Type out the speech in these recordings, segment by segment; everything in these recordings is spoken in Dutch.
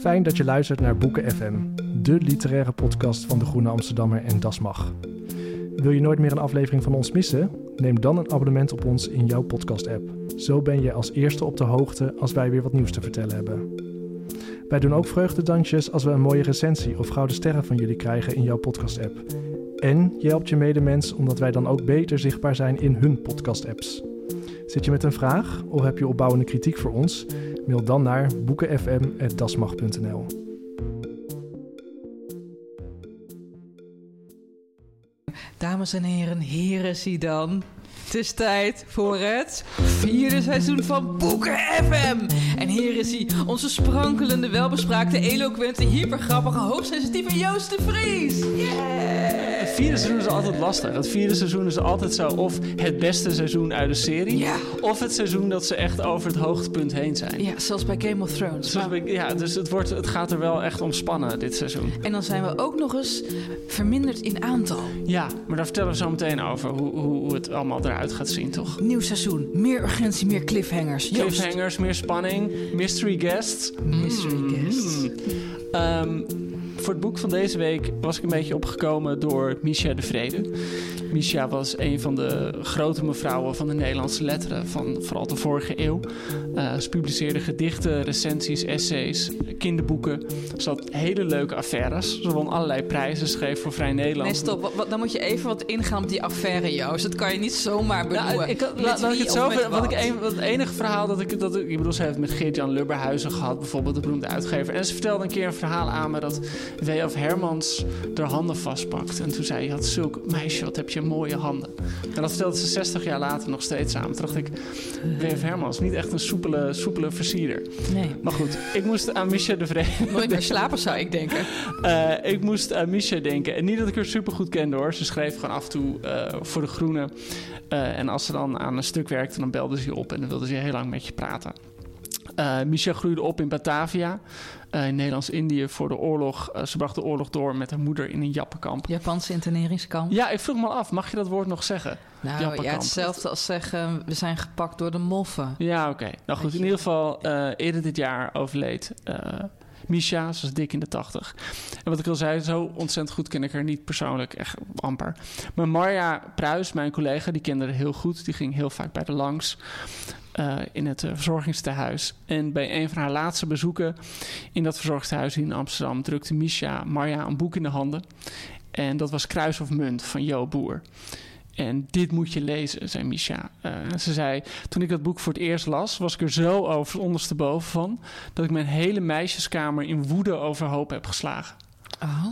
Fijn dat je luistert naar Boeken FM, de literaire podcast van de Groene Amsterdammer en Das Mag. Wil je nooit meer een aflevering van ons missen? Neem dan een abonnement op ons in jouw podcast-app. Zo ben je als eerste op de hoogte als wij weer wat nieuws te vertellen hebben. Wij doen ook vreugdedansjes als we een mooie recensie of gouden sterren van jullie krijgen in jouw podcast-app. En je helpt je medemens omdat wij dan ook beter zichtbaar zijn in hun podcast-apps. Zit je met een vraag of heb je opbouwende kritiek voor ons? Mail dan naar boekenfm.dasmag.nl. Dames en heren, heren, zie dan. Het is tijd voor het vierde seizoen van Boeken FM. En hier is hij, onze sprankelende, welbespraakte, eloquente, hypergrappige, hoogsensitieve Joost de Vries. Yeah! Het vierde seizoen is altijd lastig. Het vierde seizoen is altijd zo of het beste seizoen uit de serie... Ja. of het seizoen dat ze echt over het hoogtepunt heen zijn. Ja, zelfs bij Game of Thrones. Ja, dus het, wordt, het gaat er wel echt om spannen dit seizoen. En dan zijn we ook nog eens verminderd in aantal. Ja, maar daar vertellen we zo meteen over hoe, hoe, hoe het allemaal eruit gaat zien, toch? Nieuw seizoen, meer urgentie, meer cliffhangers. Joost. Cliffhangers, meer spanning, mystery guests. Mystery guest. Ehm, voor het boek van deze week was ik een beetje opgekomen door Misha de Vrede. Misha was een van de grote mevrouwen van de Nederlandse letteren van vooral de vorige eeuw. Eh, ze publiceerde gedichten, recensies, essays, kinderboeken. Ze had hele leuke affaires. Ze won allerlei prijzen, schreef voor Vrij Nederland. Nee, stop. Dan moet je even wat ingaan op die affaire, Joost. Dat kan je niet zomaar benoemen. Nou, ik, Met laat, ik het zo met ver- wat ik wat? een, wat het enige verhaal dat ik, dat ik... Bedoel, ze heeft met Geert-Jan Lubberhuizen gehad, bijvoorbeeld de beroemde uitgever. En ze vertelde een keer een verhaal aan me dat W.F. Hermans haar handen vastpakt. En toen zei hij, had zulk meisje, wat heb je mooie handen. En dat vertelde ze 60 jaar later nog steeds aan. Toen dacht ik, W.F. Hermans, niet echt een soepele, soepele versierder. Nee. Maar goed, ik moest aan Misha de Vrede... Nooit meer slapen, zou ik denken. Eh, ik moest aan Misha denken. En niet dat ik haar super goed kende hoor. Ze schreef gewoon af en toe eh, voor de Groene. Eh, en als ze dan aan een stuk werkte, dan belde ze je op en dan wilde ze heel lang met je praten. Misha groeide op in Batavia, eh, in Nederlands-Indië voor de oorlog. Eh, ze bracht de oorlog door met haar moeder in een jappenkamp. Japanse interneringskamp. Ja, ik vroeg me af, mag je dat woord nog zeggen? Nou ja, hetzelfde als zeggen, we zijn gepakt door de moffen. Ja, oké. Nou goed, in ieder geval, eerder dit jaar overleed Misha. Ze was dik in de tachtig. En wat ik al zei, zo ontzettend goed ken ik haar niet persoonlijk, echt amper. Maar Marja Pruis, mijn collega, die kende haar heel goed. Die ging heel vaak bij de langs eh, in het eh, verzorgingstehuis. En bij een van haar laatste bezoeken in dat verzorgingstehuis in Amsterdam... drukte Misha Marja een boek in de handen. En dat was Kruis of Munt van Jo Boer. En dit moet je lezen, zei Misha. Eh, ze zei, toen ik dat boek voor het eerst las, was ik er zo over ondersteboven van... dat ik mijn hele meisjeskamer in woede overhoop heb geslagen.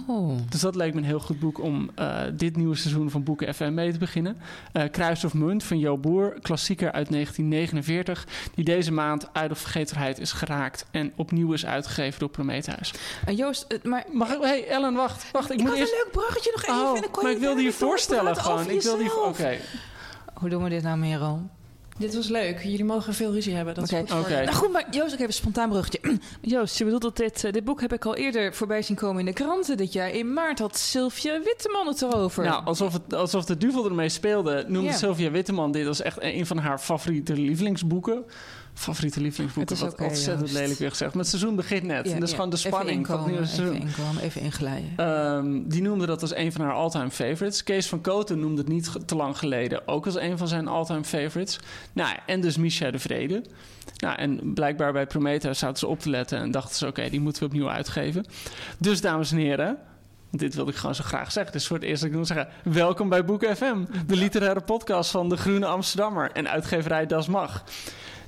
Oh. Dus dat leek me een heel goed boek om eh, dit nieuwe seizoen van Boeken FM mee te beginnen. Eh, Kruis of Munt van Jo Boer, klassieker uit 1949... die deze maand uit de vergetelheid is geraakt... en opnieuw is uitgegeven door Prometheus. En Joost, maar Mag ik... Hey Ellen, wacht. wacht ik, ik moet had eerst... een leuk bruggetje nog even. Oh, en dan kon maar je ik wilde je voorstellen gewoon. Ik wilde je... Oké. Hoe doen we dit nou, Merel? Dit was leuk. Jullie mogen veel ruzie hebben. Dat Oké. is goed. Nou goed, maar Joost, ik heb een spontaan bruggetje. Joost, je bedoelt dat dit, eh, dit boek heb ik al eerder voorbij zien komen in de kranten dit jaar. In maart had Sylvia Witteman het erover. Nou, alsof, het, alsof de duvel ermee speelde, noemde. Sylvia Witteman dit als echt een van haar favoriete lievelingsboeken. Favoriete lievelingsboeken, Het is wat ontzettend lelijk weer gezegd. Maar het seizoen begint net. Ja, en dat is gewoon de spanning van het nieuwe seizoen. Even inkomen, even inglijden. Ehm, die noemde dat als een van haar all-time favorites. Kees van Koten noemde het niet te lang geleden ook als een van zijn all-time favorites. Nou, en dus Misha de Vrede. Nou, en blijkbaar bij Prometheus zaten ze op te letten en dachten ze: oké, die moeten we opnieuw uitgeven. Dus, dames en heren. Dit wilde ik gewoon zo graag zeggen. Dus voor het eerst dat ik wil zeggen: welkom bij Boek FM, de literaire podcast van de Groene Amsterdammer en uitgeverij Das Mag.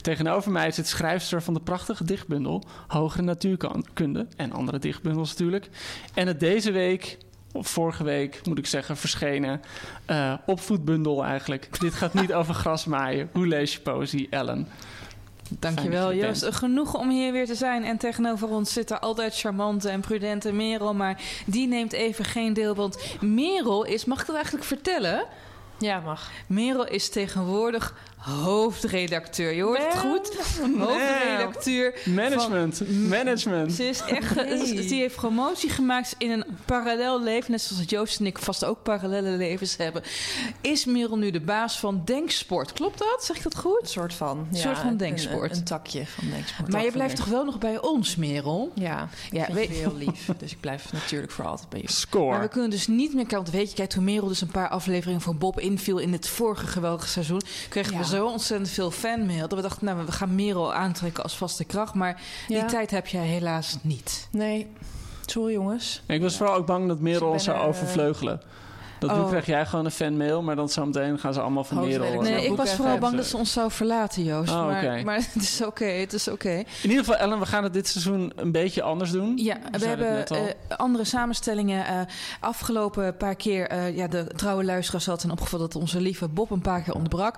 Tegenover mij zit schrijfster van de prachtige dichtbundel Hogere Natuurkunde en andere dichtbundels natuurlijk. En het deze week vorige week, moet ik zeggen, verschenen. Uh, opvoedbundel eigenlijk. Dit gaat niet over grasmaaien. Hoe lees je poëzie, Ellen? Dankjewel, Joost. Genoeg om hier weer te zijn. En tegenover ons zit er altijd charmante en prudente Merel. Maar die neemt even geen deel. Want Merel is, mag ik dat eigenlijk vertellen? Ja, mag. Merel is tegenwoordig hoofdredacteur. Je hoort het goed? Hoofdredacteur. Management. Van, Management. Ze is echt. Nee. Ze heeft promotie gemaakt in een parallel leven. Net zoals Joost en ik vast ook parallele levens hebben. Is Merel nu de baas van Denksport? Klopt dat? Zeg ik dat goed? Een soort van. Een ja, soort van Denksport. Een, een, takje van Denksport. Maar je blijft toch wel nog bij ons, Merel? Ja, ja weet je heel lief. dus ik blijf natuurlijk voor altijd bij je. Score. Maar we kunnen dus niet meer. Want weet je, kijk, toen Merel dus een paar afleveringen voor Bob inviel in het vorige geweldige seizoen, kregen we zo ontzettend veel fanmail dat we dachten, nou, we gaan Merel aantrekken als vaste kracht. Maar die tijd heb jij helaas niet. Nee, sorry jongens. ik was vooral ook bang dat Merel ons zou eh, overvleugelen. Dat Oh. krijg jij gewoon een fanmail, maar dan zometeen gaan ze allemaal van Merel. Hoofdredacteur. Nee, ik was vooral bang dat ze ons zou verlaten, Joost. Oh, maar, maar het is oké, het is oké. In ieder geval, Ellen, we gaan het dit seizoen een beetje anders doen. Ja, we hebben eh, andere samenstellingen. eh, afgelopen paar keer, eh, ja, de trouwe luisteraars hadden opgevallen dat onze lieve Bob een paar keer ontbrak.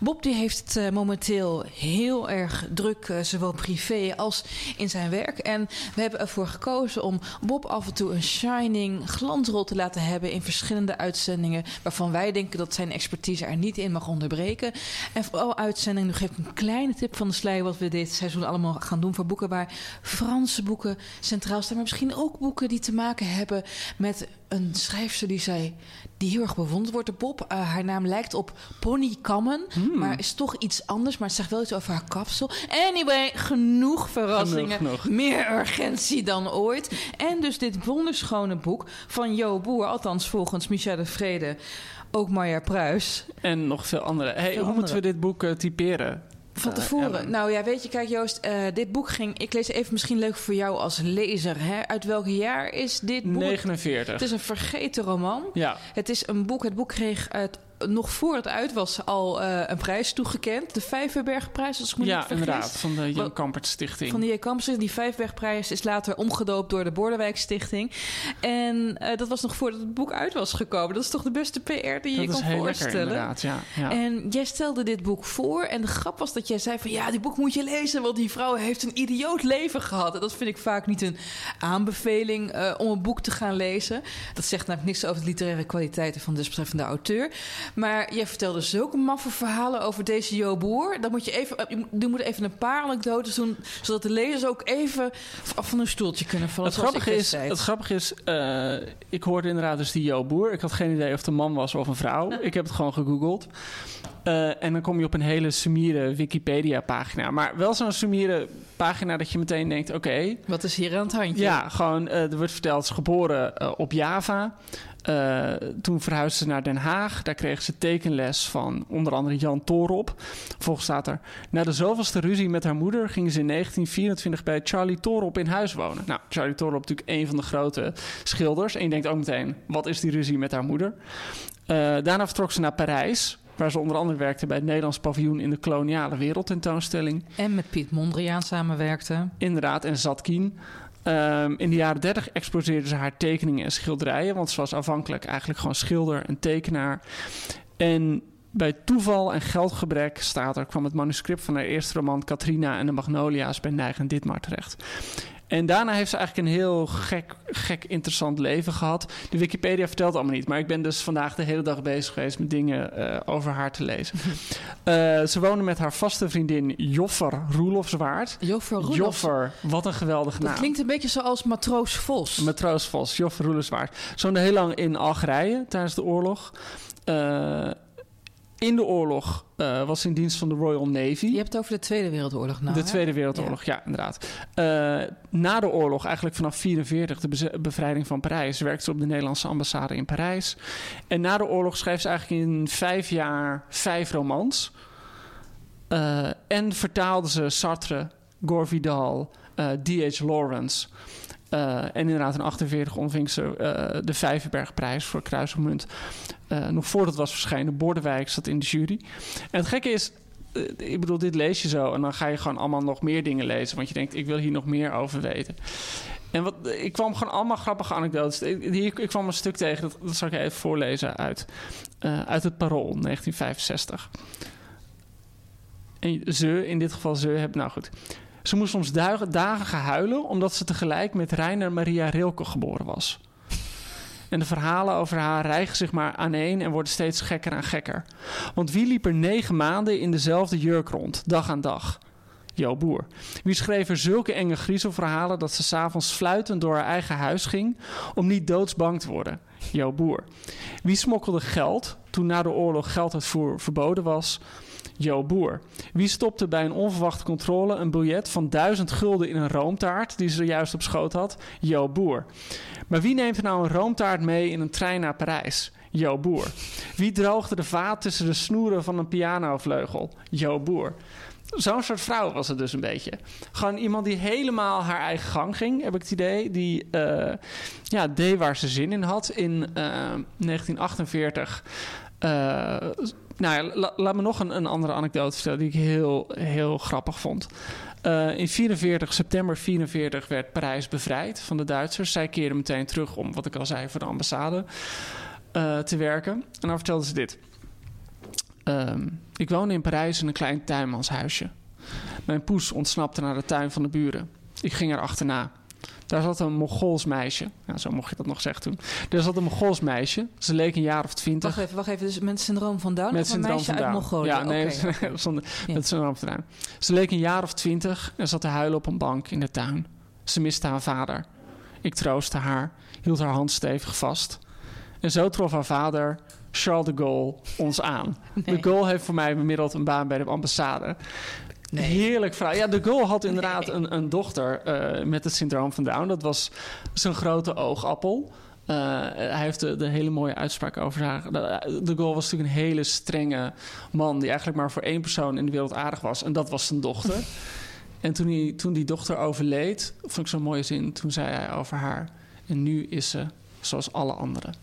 Bob die heeft het eh, momenteel heel erg druk, eh, zowel privé als in zijn werk. En we hebben ervoor gekozen om Bob af en toe een shining glansrol te laten hebben in verschillende uitzendingen. Waarvan wij denken dat zijn expertise er niet in mag onderbreken. En vooral uitzendingen, nu geef ik een kleine tip van de sluier wat we dit seizoen allemaal gaan doen voor boeken waar Franse boeken centraal staan. Maar misschien ook boeken die te maken hebben met een schrijfster die zij die heel erg bewonderd wordt. De Bob, eh, haar naam lijkt op Pony Kammen, maar is toch iets anders. Maar het zegt wel iets over haar kapsel. Anyway, genoeg verrassingen. Genoeg, genoeg. Meer urgentie dan ooit. En dus dit wonderschone boek van Jo Boer, althans volgens Michel de Vrede, ook Marja Pruis. En nog veel andere. Hey, hoe andere. moeten we dit boek eh, typeren? Van Eh, tevoren. Ellen? nou ja, weet je, kijk Joost, eh, dit boek ging... Ik lees even misschien leuk voor jou als lezer. Hè? Uit welk jaar is dit boek? 49. Het is een vergeten roman. Ja, Het is een boek. Het boek kreeg het, nog voor het uit was al eh, een prijs toegekend. De Vijverbergprijs, als ik me ja niet vergis. inderdaad. Van de Jan Kampert Stichting. Van die J. Campus. Die Vijfbergprijs is later omgedoopt door de Bordewijk Stichting. En eh, dat was nog voordat het boek uit was gekomen. Dat is toch de beste PR die je dat je is kan lekker voorstellen? inderdaad. Ja, ja. En jij stelde dit boek voor. En de grap was dat jij zei van... ja, dit boek moet je lezen... want die vrouw heeft een idioot leven gehad. En dat vind ik vaak niet een aanbeveling... eh, om een boek te gaan lezen. Dat zegt namelijk niks over de literaire kwaliteiten... van de desbetreffende auteur. Maar jij vertelde zulke maffe verhalen over deze Jo Boer. Dan moet je even... eh, je moet- even een paar anekdotes doen... zodat de lezers ook even af van hun stoeltje kunnen vallen. Het grappige, is, het grappige is, eh, ik hoorde inderdaad dus die Jo Boer. Ik had geen idee of het een man was of een vrouw. Ik heb het gewoon gegoogeld. Eh, en dan kom je op een hele sumiere Wikipedia-pagina. Maar wel zo'n sumiere pagina dat je meteen denkt... oké, Wat is hier aan het handje? ja, gewoon, er wordt verteld... ze is geboren op Java. Eh, toen verhuisde ze naar Den Haag. Daar kreeg ze tekenles van onder andere Jan Torop. Volgens staat er... Na de zoveelste ruzie met haar moeder... gingen ze in 1924 bij Charlie Torop in huis wonen. Nou, Charlie Torop natuurlijk een van de grote schilders. En je denkt ook meteen... wat is die ruzie met haar moeder? Eh, daarna vertrok ze naar Parijs... waar ze onder andere werkte bij het Nederlands paviljoen... in de koloniale wereldtentoonstelling. En met Piet Mondriaan samenwerkte. Inderdaad, en Zatkien. Ehm, in de jaren 30 exposeerde ze haar tekeningen en schilderijen, want ze was afhankelijk eigenlijk gewoon schilder en tekenaar. En bij toeval en geldgebrek staat er, kwam het manuscript van haar eerste roman Katrina en de Magnolia's bij Nijg en Ditmar terecht. En daarna heeft ze eigenlijk een heel gek, gek interessant leven gehad. De Wikipedia vertelt allemaal niet. Maar ik ben dus vandaag de hele dag bezig geweest met dingen eh, over haar te lezen. Eh, ze woonde met haar vaste vriendin Joffer Roelofswaard. Joffer Roelof. Joffer, wat een geweldige Dat naam. klinkt een beetje zoals Matroos Vos. Matroos Vos, Joffer Roelofswaard. Ze woonde heel lang in Algerije tijdens de oorlog. Eh, in de oorlog eh, was in dienst van de Royal Navy. Je hebt het over de Tweede Wereldoorlog nou. de hè? Tweede Wereldoorlog, ja, inderdaad. Eh, na de oorlog, eigenlijk vanaf 44, de bevrijding van Parijs, werkte ze op de Nederlandse ambassade in Parijs. En na de oorlog schreef ze eigenlijk in vijf jaar vijf romans. Eh, en vertaalde ze Sartre, Gore Vidal, D.H. Lawrence. Eh, en inderdaad in 48 ontving ze eh, de Vijverbergprijs voor Kruis en Munt. Eh, nog voordat het was verschenen, Bordewijk zat in de jury. En het gekke is, ik bedoel, dit lees je zo en dan ga je gewoon allemaal nog meer dingen lezen. Want je denkt, ik wil hier nog meer over weten. En wat, ik kwam gewoon allemaal grappige anekdotes. Ik, ik kwam een stuk tegen, dat, dat zal ik even voorlezen uit, uit het Parool 1965. En ze, in dit geval ze, hebben, nou goed. Ze moest soms dagen gaan huilen omdat ze tegelijk met Reiner Maria Rilke geboren was. En de verhalen over haar rijgen zich maar aaneen en worden steeds gekker en gekker. Want wie liep er negen maanden in dezelfde jurk rond, dag aan dag? Jo Boer. Wie schreef er zulke enge griezelverhalen dat ze s'avonds fluitend door haar eigen huis ging om niet doodsbang te worden? Jo Boer. Wie smokkelde geld toen na de oorlog gelduitvoer verboden was? Jo Boer. Wie stopte bij een onverwachte controle een biljet van 1000 gulden in een roomtaart die ze juist op schoot had? Jo Boer. Maar wie neemt er nou een roomtaart mee in een trein naar Parijs? Jo Boer. Wie droogde de vaat tussen de snoeren van een pianovleugel? Jo Boer. Zo'n soort vrouw was het dus een beetje. Gewoon iemand die helemaal haar eigen gang ging, heb ik het idee. Die uh, ja, deed waar ze zin in had. In uh, 1948 uh, nou ja, la, laat me nog een, een, andere anekdote vertellen die ik heel, heel grappig vond. Uh, in 44, september 44 werd Parijs bevrijd van de Duitsers. Zij keerden meteen terug om, wat ik al zei, voor de ambassade uh, te werken. En dan vertelde ze dit. Um, ik woonde in Parijs in een klein tuinmanshuisje. Mijn poes ontsnapte naar de tuin van de buren. Ik ging er achterna. Daar zat een Mongols meisje. Zo mocht je dat nog zeggen toen. Daar zat een Mongols meisje. Ze leek een jaar of twintig. Wacht even, wacht even. Dus met syndroom van Down met of een syndroom meisje van Down. uit Mongolië? Ja, nee, zonder, Ja. met syndroom van Down. Ze leek een jaar of twintig en zat te huilen op een bank in de tuin. Ze miste haar vader. Ik troostte haar, hield haar hand stevig vast. En zo trof haar vader, Charles de Gaulle, ons aan. Nee. De Gaulle heeft voor mij bemiddeld een baan bij de ambassade. Nee. Heerlijk verhaal. Ja, de Gaulle had inderdaad een, een dochter eh, met het syndroom van Down. Dat was zijn grote oogappel. Eh, hij heeft de, de hele mooie uitspraak over haar. De, de Gaulle was natuurlijk een hele strenge man... die eigenlijk maar voor één persoon in de wereld aardig was. En dat was zijn dochter. en toen, hij, toen die dochter overleed, vond ik zo'n mooie zin... toen zei hij over haar... en nu is ze zoals alle anderen.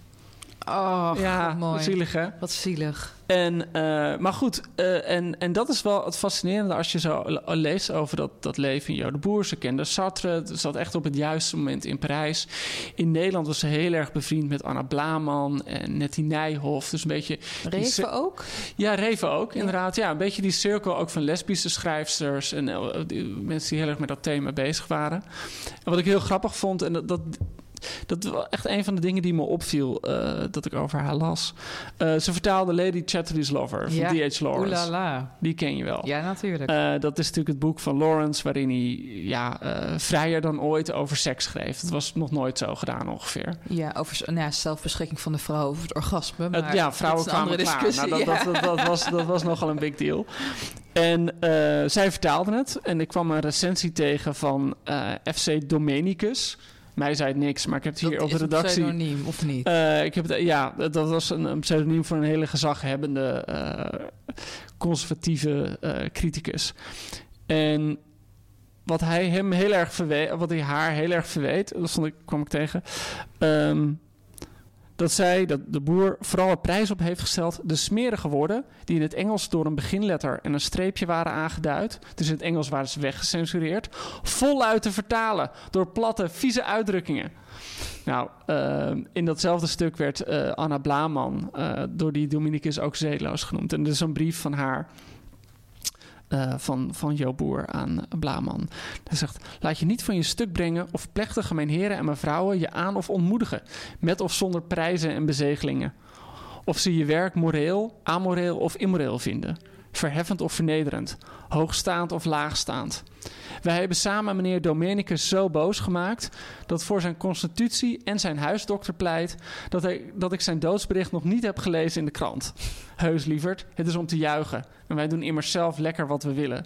Oh, ja, wat mooi. zielig hè? Wat zielig. En, uh, maar goed, uh, en, en dat is wel het fascinerende als je zo leest over dat, dat leven in Jo de Boer. Ze kende Sartre, zat echt op het juiste moment in Parijs. In Nederland was ze heel erg bevriend met Anna Blaman en Nettie Nijhoff. Dus een beetje... Reven ook? Ja, Reven ook, inderdaad. Ja, een beetje die cirkel ook van lesbische schrijfsters en uh, die, mensen die heel erg met dat thema bezig waren. En wat ik heel grappig vond, en dat, dat dat was echt een van de dingen die me opviel uh, dat ik over haar las. Uh, ze vertaalde Lady Chatterley's Lover van. D.H. Lawrence. Oelala. Die ken je wel. Ja, natuurlijk. Uh, dat is natuurlijk het boek van Lawrence waarin hij ja, vrijer dan ooit over seks schreef. Dat was nog nooit zo gedaan ongeveer. ja, over nou ja, zelfbeschikking van de vrouw over het orgasme. Maar ja, vrouwen kwamen klaar. Nou, dat, ja. dat, dat, dat, was, dat was nogal een big deal. En zij vertaalde het. En ik kwam een recensie tegen van FC Domenicus. Mij zei het niks, maar ik heb het hier op de is een redactie. pseudoniem, of niet? Uh, ik heb het, ja, dat was een, een pseudoniem voor een hele gezaghebbende uh, conservatieve uh, criticus. En wat hij hem heel erg verweet, wat hij haar heel erg verweet, dat stond ik, kwam ik tegen. Um, dat zij, dat de boer, vooral een prijs op heeft gesteld. De smerige woorden, die in het Engels door een beginletter en een streepje waren aangeduid. Dus in het Engels waren ze weggecensureerd. Voluit te vertalen door platte, vieze uitdrukkingen. Nou, uh, in datzelfde stuk werd uh, Anna Blaman uh, door die Dominicus ook zeeloos genoemd. En er is een brief van haar. Uh, van, van Jo Boer aan Blaman. Hij zegt: Laat je niet van je stuk brengen of plechtige mijn heren en mevrouwen je aan of ontmoedigen, met of zonder prijzen en bezegelingen. Of ze je werk moreel, amoreel of immoreel vinden, verheffend of vernederend, hoogstaand of laagstaand. Wij hebben samen meneer Domenicus zo boos gemaakt dat voor zijn constitutie en zijn huisdokter pleit dat, hij, dat ik zijn doodsbericht nog niet heb gelezen in de krant. Heus, lieverd, het is om te juichen en wij doen immers zelf lekker wat we willen.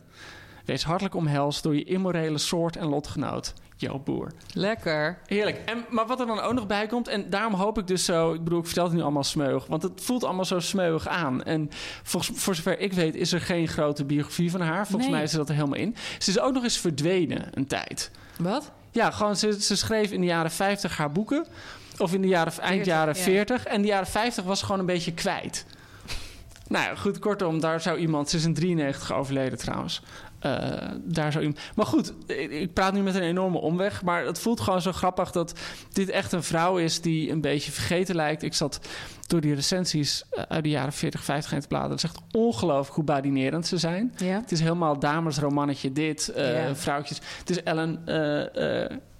Wees hartelijk omhelst door je immorele soort en lotgenoot, Jo Boer. Lekker. Heerlijk. En, maar wat er dan ook nog bij komt, en daarom hoop ik dus zo... Ik bedoel, ik vertel het nu allemaal smeug, want het voelt allemaal zo smeuig aan. En volgens, voor zover ik weet is er geen grote biografie van haar. Volgens Nee. mij zit dat er helemaal in. Ze is ook nog eens verdwenen een tijd. Wat? Ja, gewoon, ze, ze schreef in de jaren 50 haar boeken. Of in de jaren, eind 40, jaren ja. 40. En de jaren 50 was ze gewoon een beetje kwijt. nou ja, goed, kortom, daar zou iemand... Ze is in 93 overleden trouwens. Eh, daar zou iemand... Maar goed, ik, ik praat nu met een enorme omweg... maar het voelt gewoon zo grappig dat dit echt een vrouw is... die een beetje vergeten lijkt. Ik zat door die recensies eh, uit de jaren 40, 50 heen te bladeren. Het is echt ongelooflijk hoe badinerend ze zijn. Ja. Het is helemaal damesromannetje dit, eh, Ja. vrouwtjes. Het is Ellen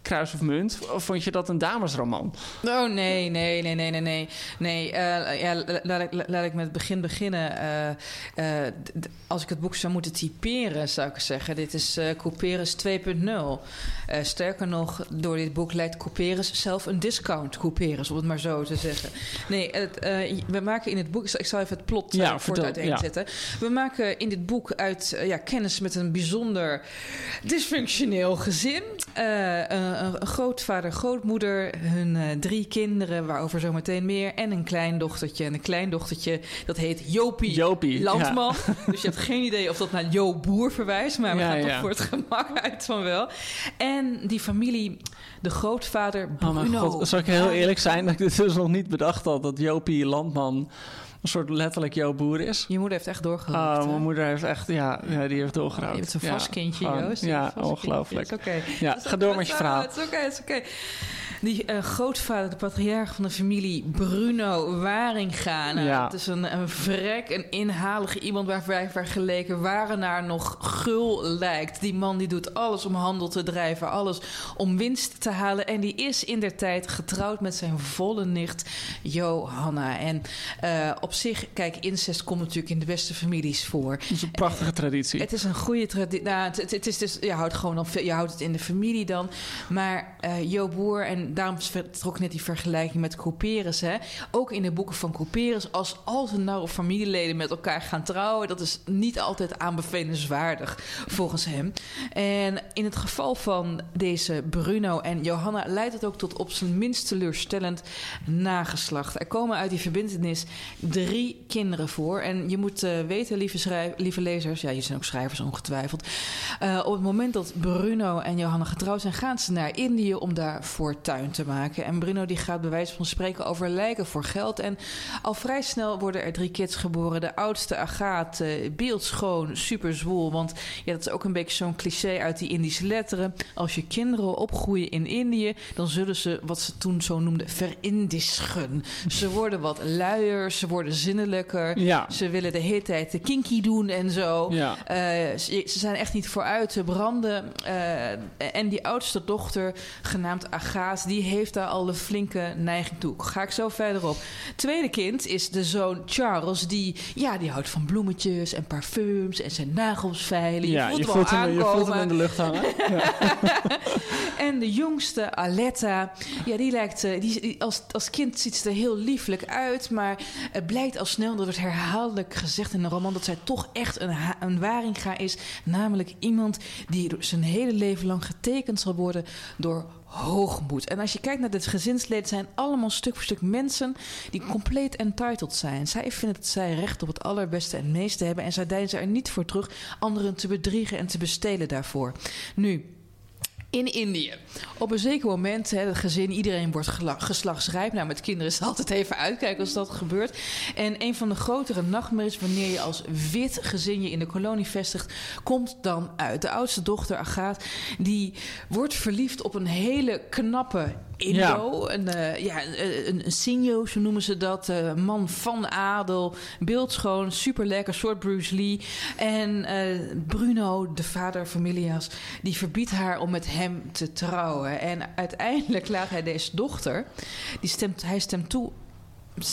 Kruis of Munt. Of vond je dat een damesroman? Oh nee, nee, nee, nee, nee, nee. Nee, eh, ja, la- laat, ik, laat ik met het begin beginnen. Eh, eh, als ik het boek zou moeten typeren, zou ik zeggen... dit is Couperus 2.0. Eh, sterker nog, door dit boek lijkt Couperus zelf een discount Couperus... om het maar zo te zeggen. Nee, het, we maken in het boek... Ik zal even het plot Ja, vertel, uiteenzetten. We maken in dit boek uit ja, kennis met een bijzonder dysfunctioneel gezin. Een, een- grootvader, grootmoeder, hun eh, drie kinderen, waarover zometeen meer. En een kleindochtertje. En een kleindochtertje, dat heet Jopie, Jopie, Landman. Dus je hebt geen idee of dat naar Jo Boer verwijst. Maar we Ja, gaan toch voor het gemak uit van wel. En die familie, de grootvader Oh Bruno. god, zal ik heel eerlijk zijn... dat ik dit dus nog niet bedacht had... dat Jopie Landman een soort letterlijk Joop Boer is. Je moeder heeft echt doorgehakt. Ah, hè? mijn moeder heeft echt... Ja, die heeft Je doorgehouden. bent een Ja, vast kindje, Joost. Je Ja, een ongelooflijk. oké. Ja, ga door met je verhaal. Het is oké, het is oké. Die eh, grootvader, de patriarch van de familie Bruno Waringa. Nou, Ja. Het is een, een vrek, een inhalige iemand waar wij vergeleken Warenaar nog gul lijkt. Die man die doet alles om handel te drijven, alles om winst te halen. En die is in der tijd getrouwd met zijn volle nicht Johanna. En eh, op zich, kijk, incest komt natuurlijk in de beste families voor. Dat is een prachtige traditie. Het is een goede traditie. Nou, het, het, het is dus, je houdt gewoon dan, je houdt het in de familie dan. Maar eh Jo Boer, en daarom trok net die vergelijking met Couperus. Hè. Ook in de boeken van Couperus, als al zijn nauwe familieleden met elkaar gaan trouwen, dat is niet altijd aanbevelenswaardig volgens hem. En in het geval van deze Bruno en Johanna leidt het ook tot op zijn minst teleurstellend nageslacht. Er komen uit die verbindenis drie kinderen voor. En je moet eh, weten, lieve, schrijf, lieve lezers, ja, je zijn ook schrijvers ongetwijfeld. eh, op het moment dat Bruno en Johanna getrouwd zijn, gaan ze naar Indië om daar fortuin te maken. En Bruno die gaat bij wijze van spreken over lijken voor geld. En al vrij snel worden er drie kids geboren. De oudste Agathe, beeldschoon, super zwoel. Want ja, dat is ook een beetje zo'n cliché uit die Indische letteren. Als je kinderen opgroeien in Indië, dan zullen ze wat ze toen zo noemden verindischen. Ze worden wat luier, ze worden zinnelijker. Ja. Ze willen de hele tijd de kinky doen en zo. Ja. Eh, ze, ze zijn echt niet vooruit te branden. Eh, en die oudste dochter, genaamd Agaat, die heeft daar al een flinke neiging toe. Ga ik zo verder op. Tweede kind is de zoon Charles, die, ja, die houdt van bloemetjes en parfums en zijn nagels veilen. Je ja, voelt je hem voelt, hem, je voelt hem in de lucht hangen. En de jongste, Aletta, ja, die lijkt, eh, die, die- als, als kind ziet ze er heel lieflijk uit. Maar het blijkt al snel, dat wordt herhaaldelijk gezegd in de roman, dat zij toch echt een, een waringa is. Namelijk iemand die zijn hele leven lang getekend zal worden door hoogmoed. En als je kijkt naar dit gezinsleden, zijn allemaal stuk voor stuk mensen die compleet entitled zijn. Zij vinden dat zij recht op het allerbeste en meeste hebben. En zij deinzen er niet voor terug anderen te bedriegen en te bestelen daarvoor. Nu, in Indië. Op een zeker moment, hè, het gezin, iedereen wordt geslachtsrijp. Nou, met kinderen is altijd even uitkijken als dat gebeurt. En een van de grotere nachtmerries wanneer je als wit gezin je in de kolonie vestigt, komt dan uit. De oudste dochter, Agaat, die wordt verliefd op een hele knappe Indo. Een, eh, ja, een, een, een signo, zo noemen ze dat. eh, man van adel, beeldschoon, super lekker, soort Bruce Lee. En eh, Bruno, de vader van Milias, die verbiedt haar om met hem te trouwen. En uiteindelijk laat hij deze dochter, die stemt, hij stemt toe.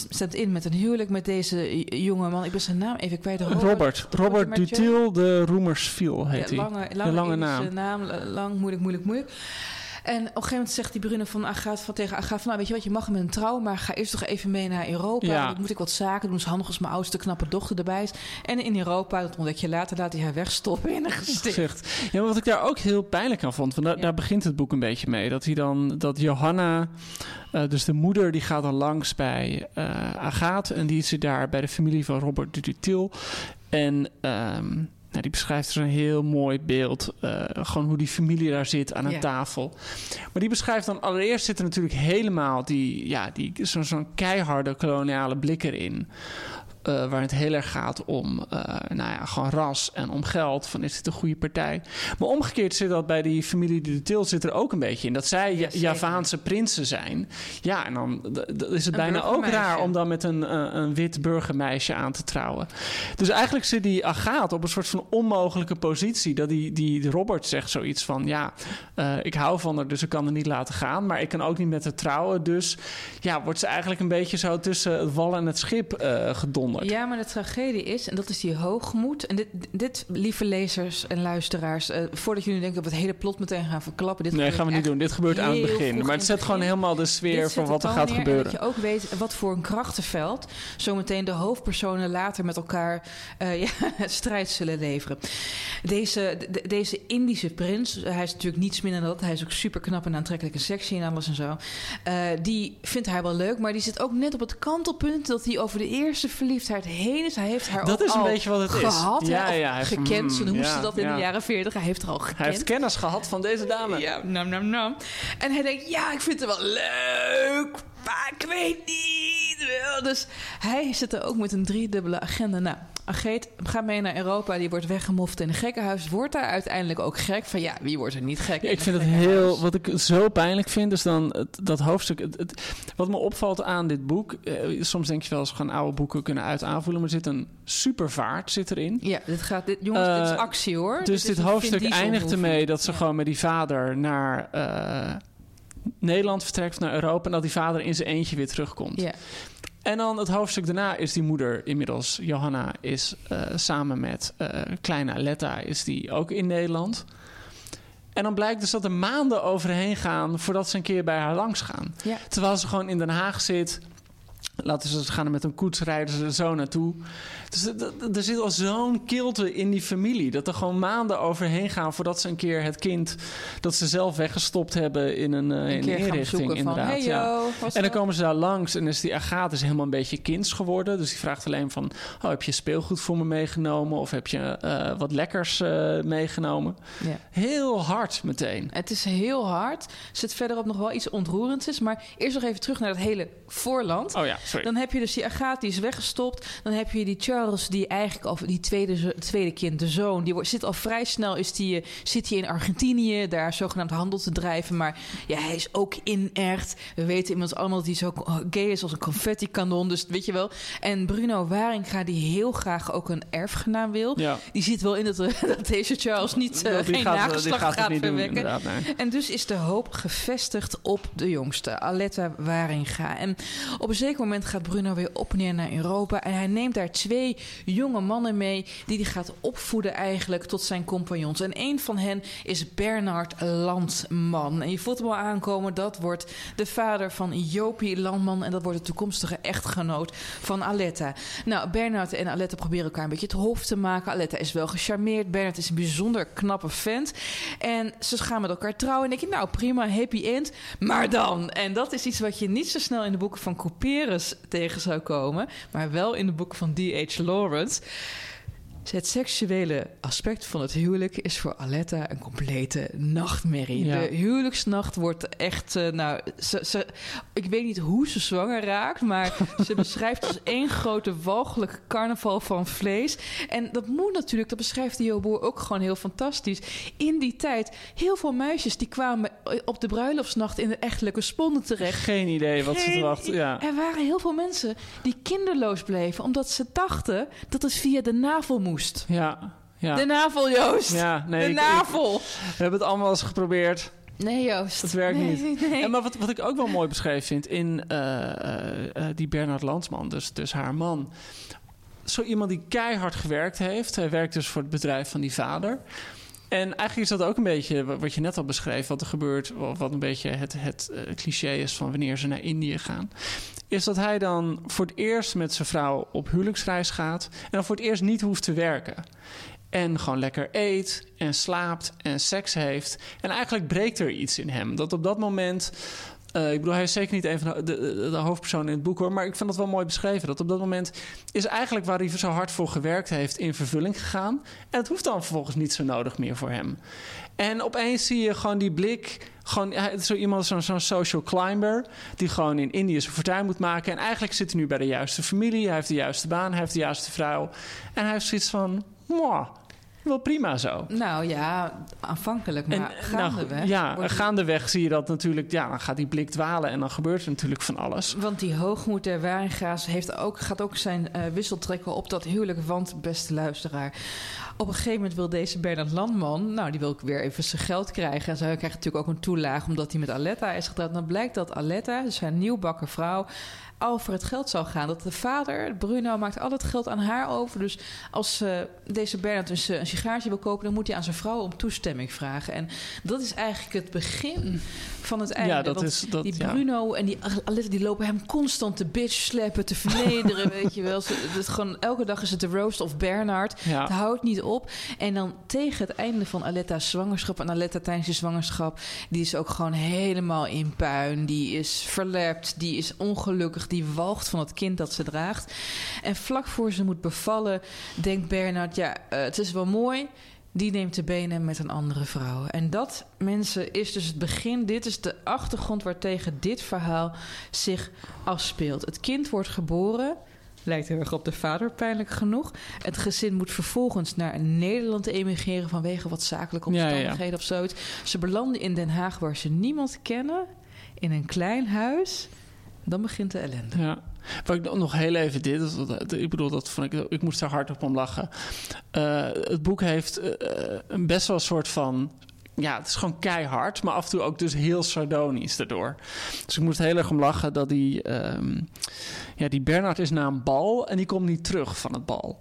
Stemt in met een huwelijk met deze jonge man. Ik ben zijn naam even kwijt. Robert. Robert Mathieu? Dutil de Roemersviel heet Ja, hij. lange, de lange, lange Indische naam. naam. la- Lang, moeilijk, moeilijk, moeilijk. En op een gegeven moment zegt die Bruno van Agaat van tegen Agaat van... Nou, weet je wat, je mag met een trouw, maar ga eerst toch even mee naar Europa. Ja. Dan moet ik wat zaken doen. is handig als mijn oudste knappe dochter erbij is. En in Europa, dat ontdek je later, laat hij haar wegstoppen in een gesticht. Gezicht. Ja, maar wat ik daar ook heel pijnlijk aan vond, want daar, Ja. daar begint het boek een beetje mee. Dat hij dan, dat Johanna, eh, dus de moeder, die gaat dan langs bij eh Agaat. En die is daar bij de familie van Robert Dutil. En ehm, nou, die beschrijft zo'n heel mooi beeld. eh, gewoon hoe die familie daar zit aan een Ja. tafel. Maar die beschrijft dan allereerst zit er natuurlijk helemaal die, ja, die, zo'n zo'n keiharde koloniale blik erin. Eh, waar het heel erg gaat om eh, nou ja, gewoon ras en om geld. Van is dit een goede partij? Maar omgekeerd zit dat bij die familie de Til zit er ook een beetje in. Dat zij Ja-. Javaanse prinsen zijn. Ja, en dan is het Een bijna ook raar om dan met een, eh, een wit burgermeisje aan te trouwen. Dus eigenlijk zit die Agathe op een soort van onmogelijke positie. Dat die, die Robert zegt zoiets van... ja, ik hou van haar, dus ik kan er niet laten gaan. Maar ik kan ook niet met haar trouwen. Dus ja, wordt ze eigenlijk een beetje zo tussen het wal en het schip eh gedonderd. Ja, maar de tragedie is, en dat is die hoogmoed. En dit, dit lieve lezers en luisteraars, eh, voordat jullie denken dat we het hele plot meteen gaan verklappen. Dit Nee, gaan we niet doen. Dit gebeurt aan het begin. Maar het zet gewoon helemaal de sfeer van wat er gaat neer gebeuren. En dat je ook weet wat voor een krachtenveld zometeen de hoofdpersonen later met elkaar eh, ja, strijd zullen leveren. Deze, de- deze Indische prins, hij is natuurlijk niets minder dan dat. Hij is ook super knap en aantrekkelijk en sexy en alles en zo. Eh, die vindt hij wel leuk, maar die zit ook net op het kantelpunt dat hij over de eerste verliefdheid heen is. Hij heeft haar Dat ook is een al beetje wat het is. gehad, Ja, hè, of ja, hij heeft- gekend. Zo mm, ja, ze dat in ja. de jaren 40. Hij heeft er al gekend. Hij heeft kennis gehad van deze dame. Ja, nam, nam, nam. En hij denkt, ja, ik vind het wel leuk, maar ik weet niet. Dus hij zit er ook met een driedubbele agenda. Nou, Ageet gaat mee naar Europa, die wordt weggemoffeld in een gekkenhuis. Wordt daar uiteindelijk ook gek van, ja, wie wordt er niet gek Ja, ik vind het heel. Wat ik zo pijnlijk vind, is dan het, dat hoofdstuk. Het, het- wat me opvalt aan dit boek. eh, soms denk je wel eens gewoon oude boeken kunnen uit aanvoelen. Maar er zit een super vaart zit erin. Ja, dit gaat, dit, jongens, dit is Eh, actie hoor. Dus dit hoofdstuk eindigt ermee dat ze Ja. gewoon met die vader naar eh, Nederland vertrekt, naar Europa. En dat die vader in zijn eentje weer terugkomt. Ja. En dan het hoofdstuk daarna is die moeder inmiddels, Johanna, is eh, samen met eh, kleine Aletta, is die ook in Nederland. En dan blijkt dus dat er maanden overheen gaan voordat ze een keer bij haar langs gaan. Ja. Terwijl ze gewoon in Den Haag zit. Laten ze ze gaan er met een koets rijden ze er zo naartoe. Dus er- er- zit al zo'n kilte in die familie. Dat er gewoon maanden overheen gaan voordat ze een keer het kind dat ze zelf weggestopt hebben in een, eh, Een in een gaan inrichting. van, hey ja. yo, En dan dat? komen ze daar langs en is die Agathe is helemaal een beetje kinds geworden. Dus die vraagt alleen van, oh, heb je speelgoed voor me meegenomen? Of heb je eh, wat lekkers eh, meegenomen? Ja. Heel hard meteen. Het is heel hard. Zit verderop nog wel iets ontroerends is. Maar eerst nog even terug naar het hele voorland. Oh ja, sorry. Dan heb je dus die Agathe, die is weggestopt. Dan heb je die Charles, die eigenlijk al die tweede, tweede kind, de zoon, die wordt, zit al vrij snel, is die, eh, zit hij in Argentinië, daar zogenaamd handel te drijven. Maar ja, hij is ook in echt. We weten inmiddels allemaal dat hij zo gay is als een confetti-kanon. Dus weet je wel. En Bruno Waringa, die heel graag ook een erfgenaam wil. Ja. Die ziet wel in dat, dat deze Charles niet, eh, Die geen gaat- die nageslacht gaat gaat, verwekken. nee. En dus is de hoop gevestigd op de jongste, Aletta Waringa. En op een zeker moment gaat Bruno weer op neer naar Europa. En hij neemt daar twee jonge mannen mee... die hij gaat opvoeden eigenlijk tot zijn compagnons. En een van hen is Bernard Landman. En je voelt hem al aankomen, dat wordt de vader van Jopie Landman... en dat wordt de toekomstige echtgenoot van Aletta. Nou, Bernard en Aletta proberen elkaar een beetje het hoofd te maken. Aletta is wel gecharmeerd. Bernard is een bijzonder knappe vent. En ze gaan met elkaar trouwen. En denk je, nou prima, happy end. Maar dan, en dat is iets wat je niet zo snel in de boeken van Couperus tegen zou komen, maar wel in de boeken van D.H. Lawrence. Het seksuele aspect van het huwelijk is voor Aletta een complete nachtmerrie. Ja. De huwelijksnacht wordt echt, eh, nou, ze, ze, ik weet niet hoe ze zwanger raakt, maar ze beschrijft als één grote walgelijke carnaval van vlees. En dat moet natuurlijk, dat beschrijft die Boer ook gewoon heel fantastisch. In die tijd, heel veel meisjes die kwamen op de bruiloftsnacht in de echtelijke sponden terecht. Geen idee wat ze Geen i- Ja. Er waren heel veel mensen die kinderloos bleven, omdat ze dachten dat het via de navel moest. Ja. Ja. De navel, Joost. ja, nee, de ik- ik- navel. we hebben het allemaal eens geprobeerd. Nee, Joost. Het werkt nee, niet. Nee. En maar wat, wat ik ook wel mooi beschreven vind in eh, eh, eh, die Bernard Landsman, dus, dus haar man. Zo iemand die keihard gewerkt heeft. Hij werkt dus voor het bedrijf van die vader. En eigenlijk is dat ook een beetje wa- wat je net al beschreef, wat er gebeurt, wa- wat een beetje het, het eh, cliché is van wanneer ze naar Indië gaan. Is dat hij dan voor het eerst met zijn vrouw op huwelijksreis gaat en dan voor het eerst niet hoeft te werken. En gewoon lekker eet en slaapt en seks heeft. En eigenlijk breekt er iets in hem. Dat op dat moment Eh, ik bedoel, hij is zeker niet een van de, de, hoofdpersonen in het boek hoor. Maar ik vind dat wel mooi beschreven. Dat op dat moment is eigenlijk waar hij zo hard voor gewerkt heeft in vervulling gegaan. En het hoeft dan vervolgens niet zo nodig meer voor hem. En opeens zie je gewoon die blik. Gewoon, zo iemand, zo'n zo'n social climber. Die gewoon in Indië zijn fortuin moet maken. En eigenlijk zit hij nu bij de juiste familie. Hij heeft de juiste baan. Hij heeft de juiste vrouw. En hij heeft zoiets van. "Mwah, wel prima zo. Nou ja, aanvankelijk, maar En, nou, gaandeweg. ja, wordt- gaandeweg zie je dat natuurlijk. Ja, dan gaat die blik dwalen en dan gebeurt er natuurlijk van alles. Want die hoogmoed der Waringa's heeft ook, gaat ook zijn eh, wissel trekken op dat huwelijk. Want, beste luisteraar, op een gegeven moment wil deze Bernard Landman... nou, die wil ook weer even zijn geld krijgen. En zij krijgt natuurlijk ook een toelage omdat hij met Aletta is getrouwd. Dan blijkt dat Aletta, dus zijn nieuwbakken vrouw... voor het geld zou gaan. Dat de vader, Bruno, maakt al het geld aan haar over. Dus als eh, deze Bernard dus, eh, een sigaartje wil kopen... dan moet hij aan zijn vrouw om toestemming vragen. En dat is eigenlijk het begin van het einde. Ja, dat Want is. Dat, die ja. Bruno en die Aletta die lopen hem constant te bitch slappen, te vernederen, weet je wel. Ze- Het gewoon, elke dag is het de roast of Bernard. Ja. Het houdt niet op. En dan tegen het einde van Aletta's zwangerschap... en Aletta tijdens die zwangerschap... die is ook gewoon helemaal in puin. Die is verlept, die is ongelukkig... die walgt van het kind dat ze draagt. En vlak voor ze moet bevallen... denkt Bernard, ja, eh, het is wel mooi... Die neemt de benen met een andere vrouw. En dat, mensen, is dus het begin. Dit is de achtergrond waartegen dit verhaal zich afspeelt. Het kind wordt geboren. Lijkt heel erg op de vader, pijnlijk genoeg. Het gezin moet vervolgens naar Nederland emigreren vanwege wat zakelijke Ja, ja, ja. omstandigheden of zoiets. Ze belanden in Den Haag waar ze niemand kennen, in een klein huis. Dan begint de ellende. Ja. Wat ik nog heel even dit, ik bedoel, dat vond ik, ik moest er hard op om lachen. Eh, het boek heeft eh, een best wel een soort van. Ja, het is gewoon keihard, maar af en toe ook dus heel sardonisch daardoor. Dus ik moest heel erg om lachen dat die. ehm, ja, die Bernard is naar een bal en die komt niet terug van het bal.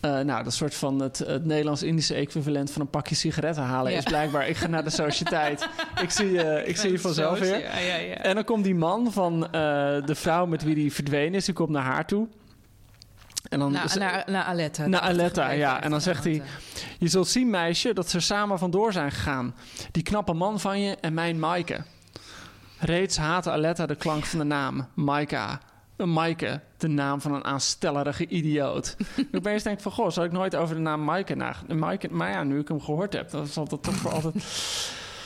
Eh, nou, dat soort van het, het Nederlands-Indische equivalent van een pakje sigaretten halen Ja. is blijkbaar. Ik ga naar de sociëteit. ik zie, je ik zie je vanzelf weer. Ja, ja, ja. En dan komt die man van eh, de vrouw met wie die verdwenen is, die komt naar haar toe. En dan Naar, naar, naar Aletta. Naar Aletta, ja. En dan zegt hij- je zult zien, meisje, dat ze samen vandoor zijn gegaan. Die knappe man van je en mijn Maaike. Reeds haatte Aletta de klank van de naam, Maika. Een Maaike, de naam van een aanstellerige idioot. ik opeens denk van, goh, zou ik nooit over de naam Maaike na... Maaike, maar ja, nu ik hem gehoord heb, dan zal dat toch voor altijd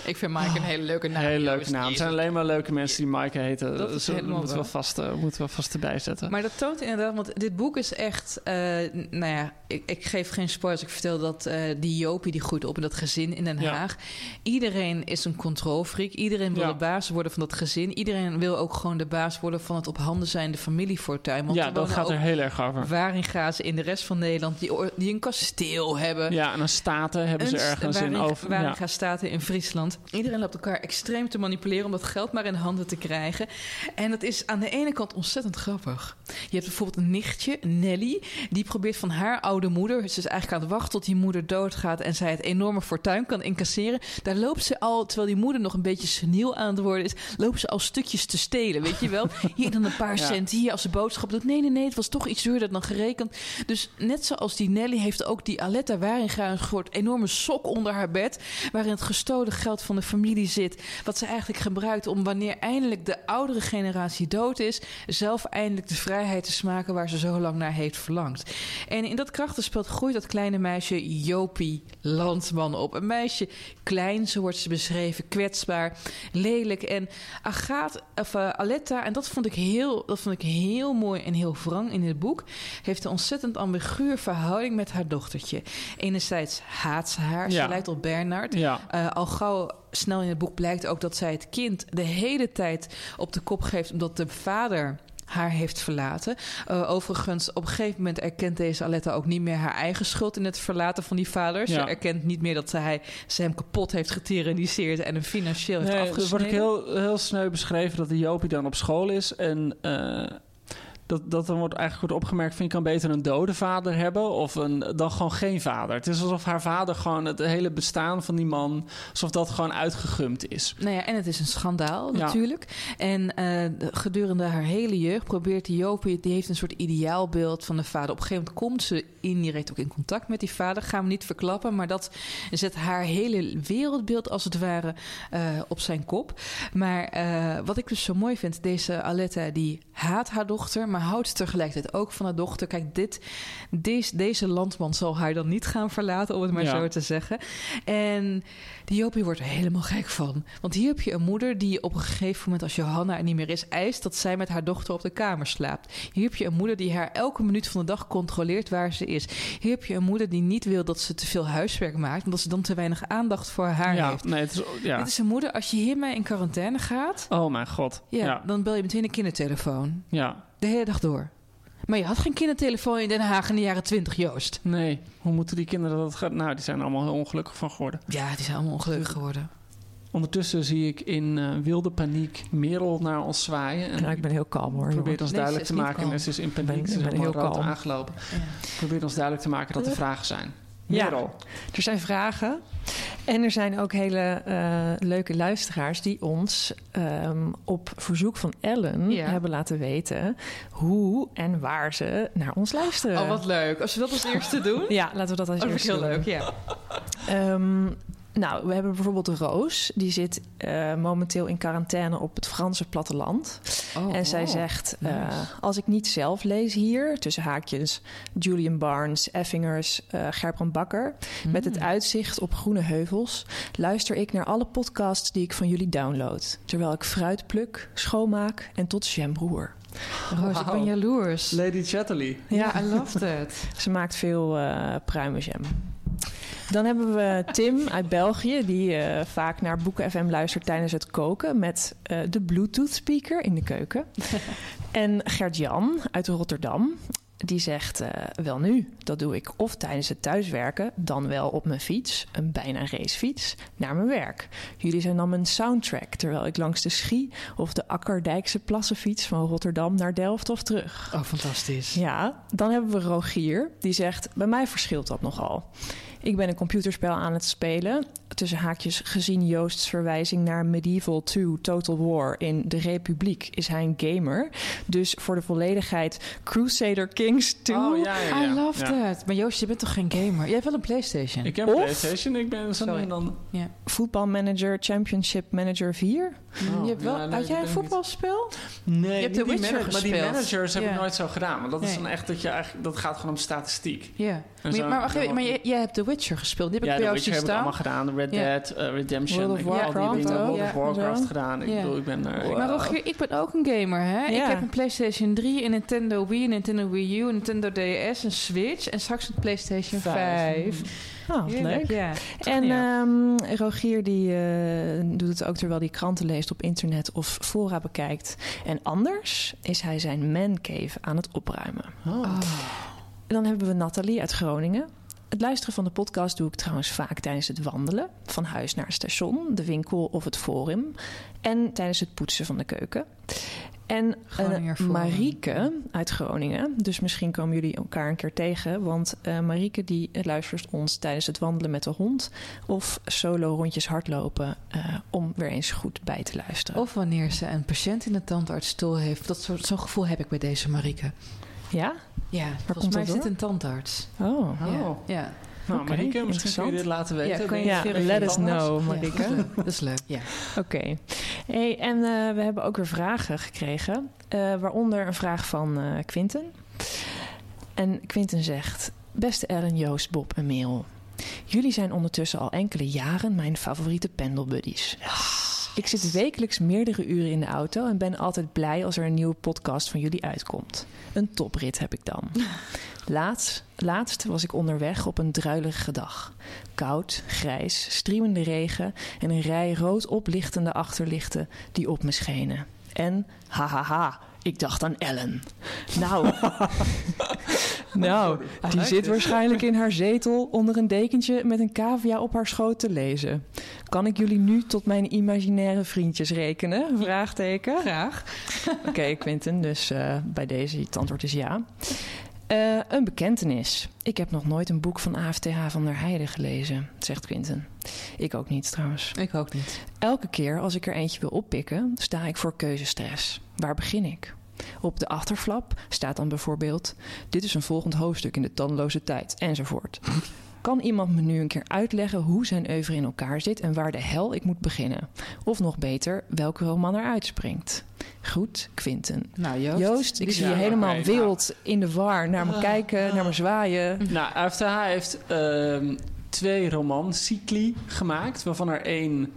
Ik vind Mike een hele leuke naam. een hele leuke naam. Het zijn alleen maar leuke mensen die Maaike heten. Dat is helemaal moeten we vast, eh, moeten we vast erbij zetten. Maar dat toont inderdaad, want dit boek is echt... eh, nou ja, ik, ik geef geen spoilers. Ik vertel dat eh, die Jopie die groeit op in dat gezin in Den Ja. Haag. Iedereen is een controlfreak. Iedereen wil Ja. de baas worden van dat gezin. Iedereen wil ook gewoon de baas worden van het op handen zijnde familiefortuin. Want ja, dat gaat er heel erg over. Waringa's in de rest van Nederland die, die een kasteel hebben. Ja, en een staten hebben ze Een ergens in Waringa- over. Ja. Waringa staten in Friesland. Iedereen loopt elkaar extreem te manipuleren om dat geld maar in handen te krijgen. En dat is aan de ene kant ontzettend grappig. Je hebt bijvoorbeeld een nichtje, Nelly, die probeert van haar oude moeder, ze is eigenlijk aan het wachten tot die moeder doodgaat en zij het enorme fortuin kan incasseren. Daar loopt ze al, terwijl die moeder nog een beetje seniel aan het worden is, loopt ze al stukjes te stelen, weet je wel? Hier dan een paar cent, hier als ze boodschap doet. Nee, nee, nee, het was toch iets duurder dan gerekend. Dus net zoals die Nelly heeft ook die Aletta Waringa een soort enorme sok onder haar bed. Waarin het gestolen geld van de familie zit. Wat ze eigenlijk gebruikt om wanneer eindelijk de oudere generatie dood is. zelf eindelijk de vrijheid te smaken waar ze zo lang naar heeft verlangd. En in dat krachtenspel groeit dat kleine meisje Jopie Landman op. Een meisje klein, zo wordt ze beschreven, kwetsbaar, lelijk. En Agathe, of eh, Aletta, en dat vond, ik heel, dat vond ik heel mooi en heel wrang in het boek, heeft een ontzettend ambiguur verhouding met haar dochtertje. Enerzijds haat ze haar, Ja. ze lijkt op Bernard. Ja. Eh, al gauw snel in het boek blijkt ook dat zij het kind de hele tijd op de kop geeft, omdat de vader haar heeft verlaten. Eh, overigens, op een gegeven moment erkent deze Aletta ook niet meer haar eigen schuld in het verlaten van die vader. Ze erkent niet meer dat ze, hij, ze hem kapot heeft getiraniseerd en hem financieel heeft Nee, er afgesneden. wordt ook heel, heel sneu beschreven dat de Jopie dan op school is. En eh, dat, dat dan wordt eigenlijk wordt opgemerkt... vind ik kan beter een dode vader hebben of een, dan gewoon geen vader. Het is alsof haar vader gewoon het hele bestaan van die man... alsof dat gewoon uitgegumd is. Nou ja, en het is een schandaal Ja. natuurlijk. En eh, gedurende haar hele jeugd probeert die Jopie... die heeft een soort ideaalbeeld van de vader. Op een gegeven moment komt ze indirect ook in contact met die vader. Gaan we niet verklappen, maar dat zet haar hele wereldbeeld... als het ware eh, op zijn kop. Maar eh, wat ik dus zo mooi vind... deze Aletta die haat haar dochter... maar houdt tegelijkertijd ook van haar dochter. Kijk, dit, deze, deze landman zal haar dan niet gaan verlaten... om het maar Ja. zo te zeggen. En die Jopie wordt er helemaal gek van. Want hier heb je een moeder die op een gegeven moment... als Johanna er niet meer is, eist dat zij met haar dochter op de kamer slaapt. Hier heb je een moeder die haar elke minuut van de dag controleert waar ze is. Hier heb je een moeder die niet wil dat ze te veel huiswerk maakt... omdat ze dan te weinig aandacht voor haar ja, heeft. nee, het is, ja. Dit is een moeder, als je hiermee in quarantaine gaat... Oh mijn god. Ja, Ja, dan bel je meteen een kindertelefoon. ja. De hele dag door. Maar je had geen kindertelefoon in Den Haag in de jaren twintig, Joost. Nee, hoe moeten die kinderen dat gaan? Nou, die zijn er allemaal heel ongelukkig van geworden. Ja, die zijn allemaal ongelukkig geworden. Ondertussen zie ik in eh, wilde paniek Merel naar ons zwaaien. En Nou, ik ben heel kalm hoor. probeert jongens. ons Nee, duidelijk ze te maken. kalm. En ze is in ben- paniek. Ze is ben helemaal heel rood kalm. aangelopen. Ja. Probeert ons duidelijk te maken dat er vragen zijn. Ja. Er zijn vragen. En er zijn ook hele eh, leuke luisteraars die ons ehm, op verzoek van Ellen Ja. hebben laten weten hoe en waar ze naar ons luisteren. Oh, wat leuk. Als we dat als eerste doen... Ja, laten we dat als Oh, dat vind eerste ik heel doen. leuk, ja. Ehm, nou, we hebben bijvoorbeeld Roos. Die zit eh, momenteel in quarantaine op het Franse platteland. Oh, en zij wow. zegt, eh, Nice. als ik niet zelf lees hier... tussen haakjes Julian Barnes, Effingers, eh Gerbrand Bakker... met het uitzicht op groene heuvels... luister ik naar alle podcasts die ik van jullie download... terwijl ik fruit pluk, schoonmaak en tot jam roer. Roos, ik ben Wauw. jaloers. Lady Chatterley. Ja, I loved it. Ze maakt veel eh pruimenjam. Dan hebben we Tim uit België, die eh, vaak naar Boeken FM luistert tijdens het koken met eh, de Bluetooth speaker in de keuken. en Gert-Jan uit Rotterdam, die zegt: eh, Wel nu, dat doe ik of tijdens het thuiswerken, dan wel op mijn fiets, een bijna racefiets, naar mijn werk. Jullie zijn dan mijn soundtrack terwijl ik langs de Schie of de Akkerdijkse plassenfiets van Rotterdam naar Delft of terug. Oh, fantastisch. Ja, dan hebben we Rogier. Die zegt, bij mij verschilt dat nogal. Ik ben een computerspel aan het spelen. Tussen haakjes gezien Joost's verwijzing naar Medieval 2 Total War in de Republiek is hij een gamer. Dus voor de volledigheid Crusader Kings 2. Oh, ja, ja, ja. I loved Ja. it. Maar Joost, je bent toch geen gamer? Je hebt wel een Playstation? Ik heb een Of- PlayStation. Ik ben zo nu Sorry. en dan... Ja. Voetbalmanager Championship Manager 4. Oh, je hebt wel, ja, nee, had jij een ik voetbalspel? Nee, hebt niet The die Witcher managers, Maar die gespeeld. managers heb Ja. ik nooit zo gedaan. Want dat is dan echt dat je eigenlijk... Dat gaat gewoon om statistiek. Ja. Maar, maar, wacht dan- maar jij, hebt The Witcher gespeeld. Die heb Ja, ik bij de jou Witcher heb ik allemaal gedaan. Red Ja. Dead, eh, Redemption. World of ik heb al die Warcraft dingen. ook. World Ja, of Warcraft zo. gedaan. Ik Ja. bedoel, ik ben... eh, ik- Maar Rogier, ik ben ook een gamer, hè? Ja. Ik heb een PlayStation 3, een Nintendo Wii, een Nintendo Wii U, een Nintendo DS, een Switch en straks een PlayStation 5. Oh, leuk. Ja. En ehm, Rogier die eh, doet het ook terwijl hij kranten leest op internet of fora bekijkt. En anders is hij zijn mancave aan het opruimen. Oh. En dan hebben we Nathalie uit Groningen. Het luisteren van de podcast doe ik trouwens vaak tijdens het wandelen. Van huis naar het station, de winkel of het forum. En tijdens het poetsen van de keuken. En eh. Marieke uit Groningen. Dus misschien komen jullie elkaar een keer tegen. Want eh Marieke die luistert ons tijdens het wandelen met de hond. Of solo rondjes hardlopen. eh, om weer eens goed bij te luisteren. Of wanneer ze een patiënt in de tandartsstoel heeft. Dat soort- Zo'n gevoel heb ik bij deze Marieke. Ja? Ja, komt volgens mij dat zit een tandarts. Oh. Oh. Ja, ja. Nou, Oké, Marieke, misschien kun je dit laten weten. Ja, Ja, let us know, Ja, Marieke. dat is leuk. Ja. Oké. Hey, en eh, we hebben ook weer vragen gekregen. eh, waaronder een vraag van eh Quinten. En Quinten zegt... Beste Ellen, Joost, Bob en Merel. Jullie zijn ondertussen al enkele jaren mijn favoriete pendelbuddies. Ik zit wekelijks meerdere uren in de auto... en ben altijd blij als er een nieuwe podcast van jullie uitkomt. Een toprit heb ik dan. Laatst, laatst was ik onderweg op een druilige dag. Koud, grijs, striemende regen en een rij rood oplichtende achterlichten die op me schenen. En hahaha, ik dacht aan Ellen. Nou, Nou, die zit waarschijnlijk in haar zetel onder een dekentje met een cavia op haar schoot te lezen. Kan ik jullie nu tot mijn imaginaire vriendjes rekenen? Vraagteken. Graag. Oké, Quinten, dus eh, bij deze het antwoord is ja. Eh, een bekentenis. Ik heb nog nooit een boek van AFTH van der Heijden gelezen, zegt Quinten. Ik ook niet trouwens. Ik ook niet. Elke keer als ik er eentje wil oppikken, sta ik voor keuzestress. Waar begin ik? Op de achterflap staat dan bijvoorbeeld: Dit is een volgend hoofdstuk in de tandeloze tijd, enzovoort. Kan iemand me nu een keer uitleggen hoe zijn oeuvre in elkaar zit en waar de hel ik moet beginnen? Of nog beter, welke roman er uitspringt? Goed, Quinten. Nou, Joost. Joost, ik zie je helemaal oké, wild in de war naar me kijken, naar me zwaaien. Nou, AFTH heeft ehm, twee romancycli gemaakt, waarvan er één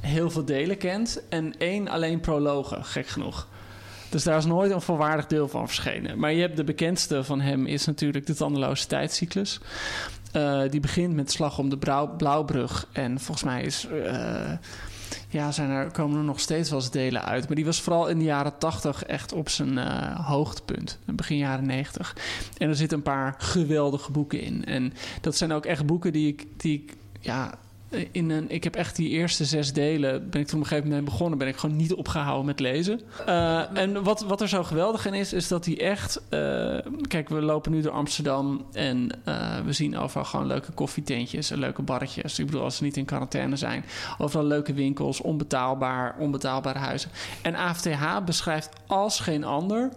heel veel delen kent en één alleen prologen, gek genoeg. Dus daar is nooit een volwaardig deel van verschenen. Maar je hebt de bekendste van hem is natuurlijk de tandeloze tijdcyclus. Eh, die begint met Slag om de Blauwbrug. En volgens mij is, eh, ja, zijn er, komen er nog steeds wel eens delen uit. Maar die was vooral in de jaren 80 echt op zijn eh, hoogtepunt. Begin jaren 90. En er zitten een paar geweldige boeken in. En dat zijn ook echt boeken die ik, die ik ja, in een, ik heb echt die eerste zes delen, ben ik toen op een gegeven moment begonnen, ben ik gewoon niet opgehouden met lezen. Eh, en wat, wat er zo geweldig in is, is dat hij echt, eh, kijk, we lopen nu door Amsterdam en eh, we zien overal gewoon leuke koffietentjes en leuke barretjes. Ik bedoel, als ze niet in quarantaine zijn, overal leuke winkels, onbetaalbaar, onbetaalbare huizen. En AFTH beschrijft als geen ander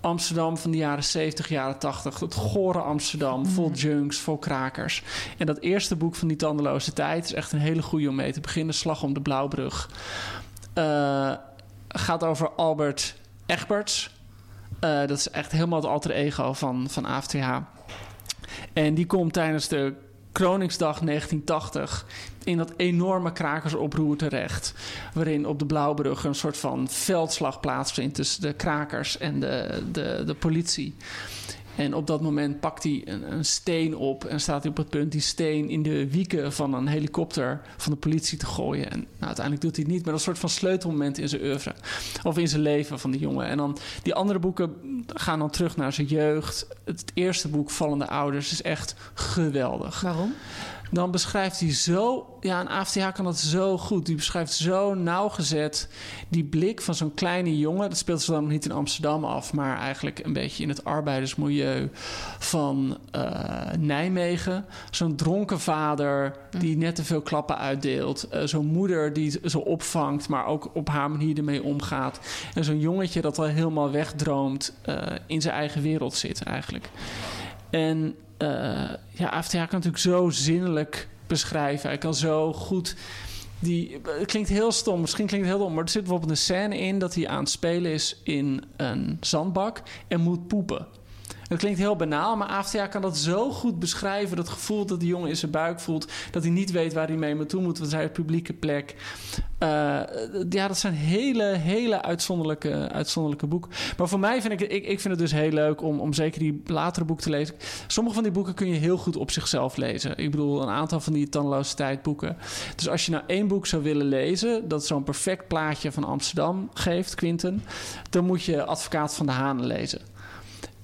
Amsterdam van de jaren 70, jaren 80. Het gore Amsterdam, vol junks, vol krakers. En dat eerste boek van die tandeloze tijd is echt een hele goede om mee te beginnen. Slag om de Blauwbrug. Eh, gaat over Albert Egberts. Eh, dat is echt helemaal het alter ego van, van AFTH. En die komt tijdens de Kroningsdag 1980 in dat enorme krakersoproer terecht. Waarin op de Blauwbrug een soort van veldslag plaatsvindt tussen de krakers en de, de, de politie. En op dat moment pakt hij een, een steen op en staat hij op het punt die steen in de wieken van een helikopter van de politie te gooien. En nou, uiteindelijk doet hij het niet, maar dat een soort van sleutelmoment in zijn oeuvre. Of in zijn leven van die jongen. En dan die andere boeken gaan dan terug naar zijn jeugd. Het eerste boek, Vallende Ouders, is echt geweldig Waarom? Dan beschrijft hij zo... Ja, een AFTH kan dat zo goed. Die beschrijft zo nauwgezet die blik van zo'n kleine jongen. Dat speelt zich dan niet in Amsterdam af... maar eigenlijk een beetje in het arbeidersmilieu van eh, Nijmegen. Zo'n dronken vader die net te veel klappen uitdeelt. Eh, zo'n moeder die ze opvangt... maar ook op haar manier ermee omgaat. En zo'n jongetje dat al helemaal wegdroomt... eh, in zijn eigen wereld zit eigenlijk. En ja, AFTH kan natuurlijk zo zinnelijk beschrijven. Hij kan zo goed... Die, het klinkt heel stom, misschien klinkt het heel dom... maar er zit bijvoorbeeld een scène in dat hij aan het spelen is in een zandbak... en moet poepen. Het klinkt heel banaal, maar AFTH kan dat zo goed beschrijven. Dat gevoel dat die jongen in zijn buik voelt. Dat hij niet weet waar hij mee naartoe moet. Want hij een publieke plek. Uh, ja, dat zijn hele, hele uitzonderlijke, uitzonderlijke boeken. Maar voor mij vind ik, ik, ik vind het dus heel leuk om, om zeker die latere boeken te lezen. Sommige van die boeken kun je heel goed op zichzelf lezen. Ik bedoel, een aantal van die tandeloze tijdboeken. Dus als je nou één boek zou willen lezen... dat zo'n perfect plaatje van Amsterdam geeft, Quinten... dan moet je Advocaat van de Hanen lezen.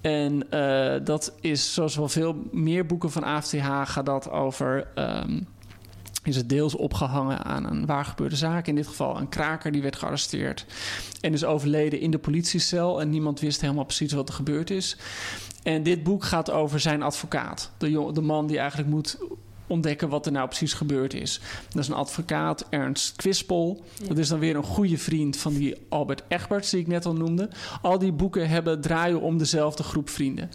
En uh, dat is, zoals wel veel meer boeken van AFTH, gaat dat over. Um, is het deels opgehangen aan een waargebeurde zaak. In dit geval een kraker die werd gearresteerd. En is overleden in de politiecel. En niemand wist helemaal precies wat er gebeurd is. En dit boek gaat over zijn advocaat. De, de man die eigenlijk moet ontdekken wat er nou precies gebeurd is. Dat is een advocaat, Ernst Kwispel. Ja. Dat is dan weer een goede vriend van die Albert Egberts, die ik net al noemde. Al die boeken hebben draaien om dezelfde groep vrienden.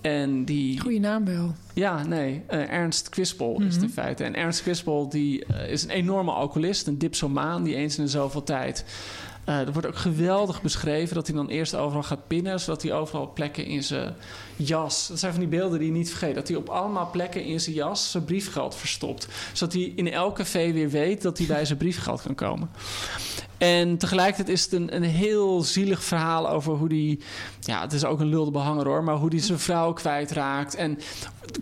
En die... Goeie naam wel. Ja, nee. Uh, Ernst mm-hmm. is het in feite. En Ernst Kwispel die, uh, is een enorme alcoholist, een dipsomaan... die eens in de zoveel tijd... Uh, er wordt ook geweldig beschreven dat hij dan eerst overal gaat pinnen... zodat hij overal plekken in zijn jas... dat zijn van die beelden die je niet vergeet... dat hij op allemaal plekken in zijn jas zijn briefgeld verstopt. Zodat hij in elk café weer weet dat hij bij zijn briefgeld kan komen. En tegelijkertijd is het een, een heel zielig verhaal over hoe die... Ja, het is ook een lulde behanger hoor... maar hoe die zijn vrouw kwijtraakt. En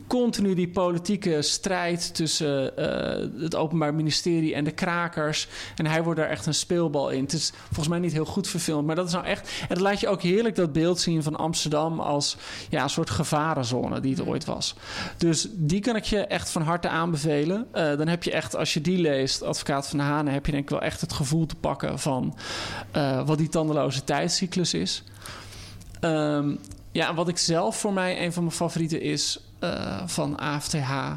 continu die politieke strijd tussen eh, het Openbaar Ministerie en de krakers. En hij wordt daar echt een speelbal in. Het is volgens mij niet heel goed verfilmd, maar dat is nou echt. En dat laat je ook heerlijk dat beeld zien van Amsterdam als ja, een soort gevarenzone die het ooit was. Dus die kan ik je echt van harte aanbevelen. Eh, dan heb je echt, als je die leest, Advocaat van de Hanen, heb je denk ik wel echt het gevoel te pakken van eh, wat die tandeloze tijdscyclus is. Ehm, ja, en wat ik zelf voor mij een van mijn favorieten is eh, van AFTH,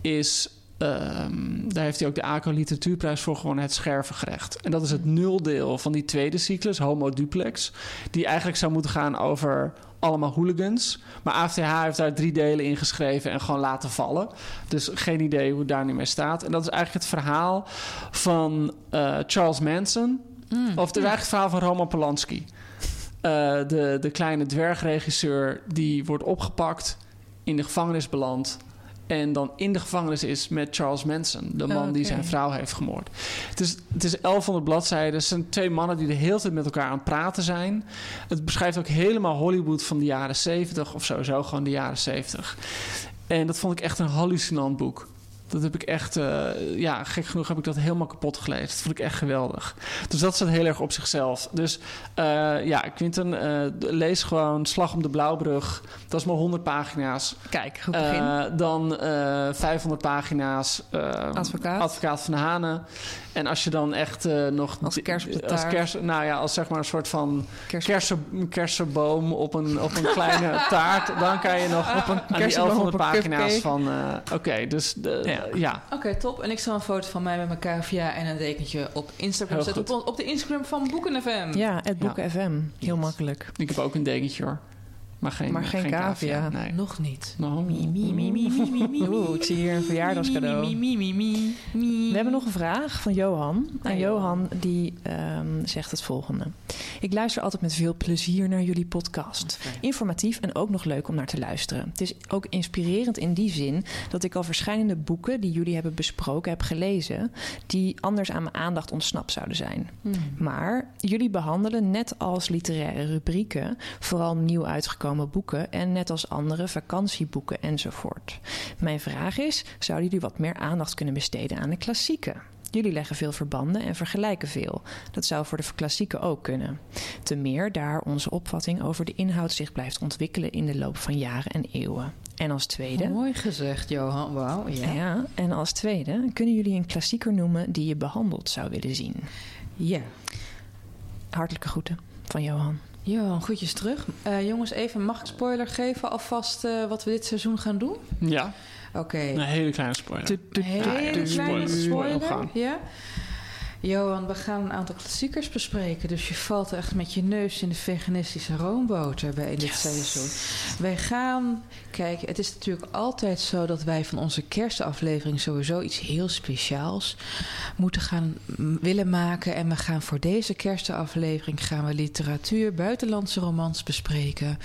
is. Ehm, daar heeft hij ook de ACO Literatuurprijs voor gewonnen, het schervengerecht. En dat is het nuldeel van die tweede cyclus, Homo Duplex. Die eigenlijk zou moeten gaan over allemaal hooligans. Maar AFTH heeft daar drie delen in geschreven en gewoon laten vallen. Dus geen idee hoe het daar nu mee staat. En dat is eigenlijk het verhaal van eh, Charles Manson. of het is eigenlijk het verhaal van Roman Polanski. Eh, de, de kleine dwergregisseur die wordt opgepakt, in de gevangenis belandt. En dan in de gevangenis is met Charles Manson, de man die Oké. zijn vrouw heeft gemoord. Het is, het is 1100 bladzijden. Het zijn twee mannen die de hele tijd met elkaar aan het praten zijn. Het beschrijft ook helemaal Hollywood van de jaren 70 of sowieso gewoon de jaren 70. En dat vond ik echt een hallucinant boek. Dat heb ik echt, eh, ja, gek genoeg heb ik dat helemaal kapot gelezen. Dat vond ik echt geweldig. Dus dat staat heel erg op zichzelf. Dus eh, ja, Quinten, eh, lees gewoon Slag om de Blauwbrug. Dat is maar 100 pagina's. Kijk, goed begin. Dan eh 500 pagina's eh, Advocaat. Advocaat van de Hanen. En als je dan echt nog... Als kers op de als taart. kers, Nou ja, als zeg maar een soort van Kers- kersen, kersenboom op een, op een kleine taart. Dan kan je nog op een, aan die kersenboom 1100 op een pagina's cupcake. van... Oké, dus de, Ja. Ja. Oké, top. En ik zal een foto van mij met mijn cavia en een dekentje op Instagram zetten. Op, op de Instagram van Boeken FM. Ja, het boek FM. Heel Yes. makkelijk. Ik heb ook een dekentje hoor. Maar geen, Maar geen cavia. Nee. Nog niet. Oeh, ik zie hier een verjaardagscadeau. We hebben nog een vraag van Johan. En Hi, Johan die ehm, zegt het volgende. Ik luister altijd met veel plezier naar jullie podcast. Informatief en ook nog leuk om naar te luisteren. Het is ook inspirerend in die zin dat ik al verschillende boeken die jullie hebben besproken heb gelezen, die anders aan mijn aandacht ontsnapt zouden zijn. Maar jullie behandelen net als literaire rubrieken vooral nieuw uitgekomen boeken en net als andere vakantieboeken enzovoort. Mijn vraag is: zouden jullie wat meer aandacht kunnen besteden aan de klassieken? Jullie leggen veel verbanden en vergelijken veel. Dat zou voor de klassieken ook kunnen. Te meer daar onze opvatting over de inhoud zich blijft ontwikkelen in de loop van jaren en eeuwen. En als tweede. Mooi gezegd, Johan. Wauw, ja. Ja, en als tweede, kunnen jullie een klassieker noemen die je behandeld zou willen zien? Ja. Hartelijke groeten van Johan. Johan, goedjes terug. Eh, jongens, even, mag ik spoiler geven alvast eh, wat we dit seizoen gaan doen? Ja, Oké. een hele kleine spoiler. Een hele Ja, kleine spoiler. Ja. Johan, we gaan een aantal klassiekers bespreken. Dus je valt echt met je neus in de veganistische roomboter bij in dit seizoen. Wij gaan... Kijk, het is natuurlijk altijd zo dat wij van onze kerstaflevering... sowieso iets heel speciaals moeten gaan willen maken. En we gaan voor deze kerstaflevering... gaan we literatuur, buitenlandse romans bespreken.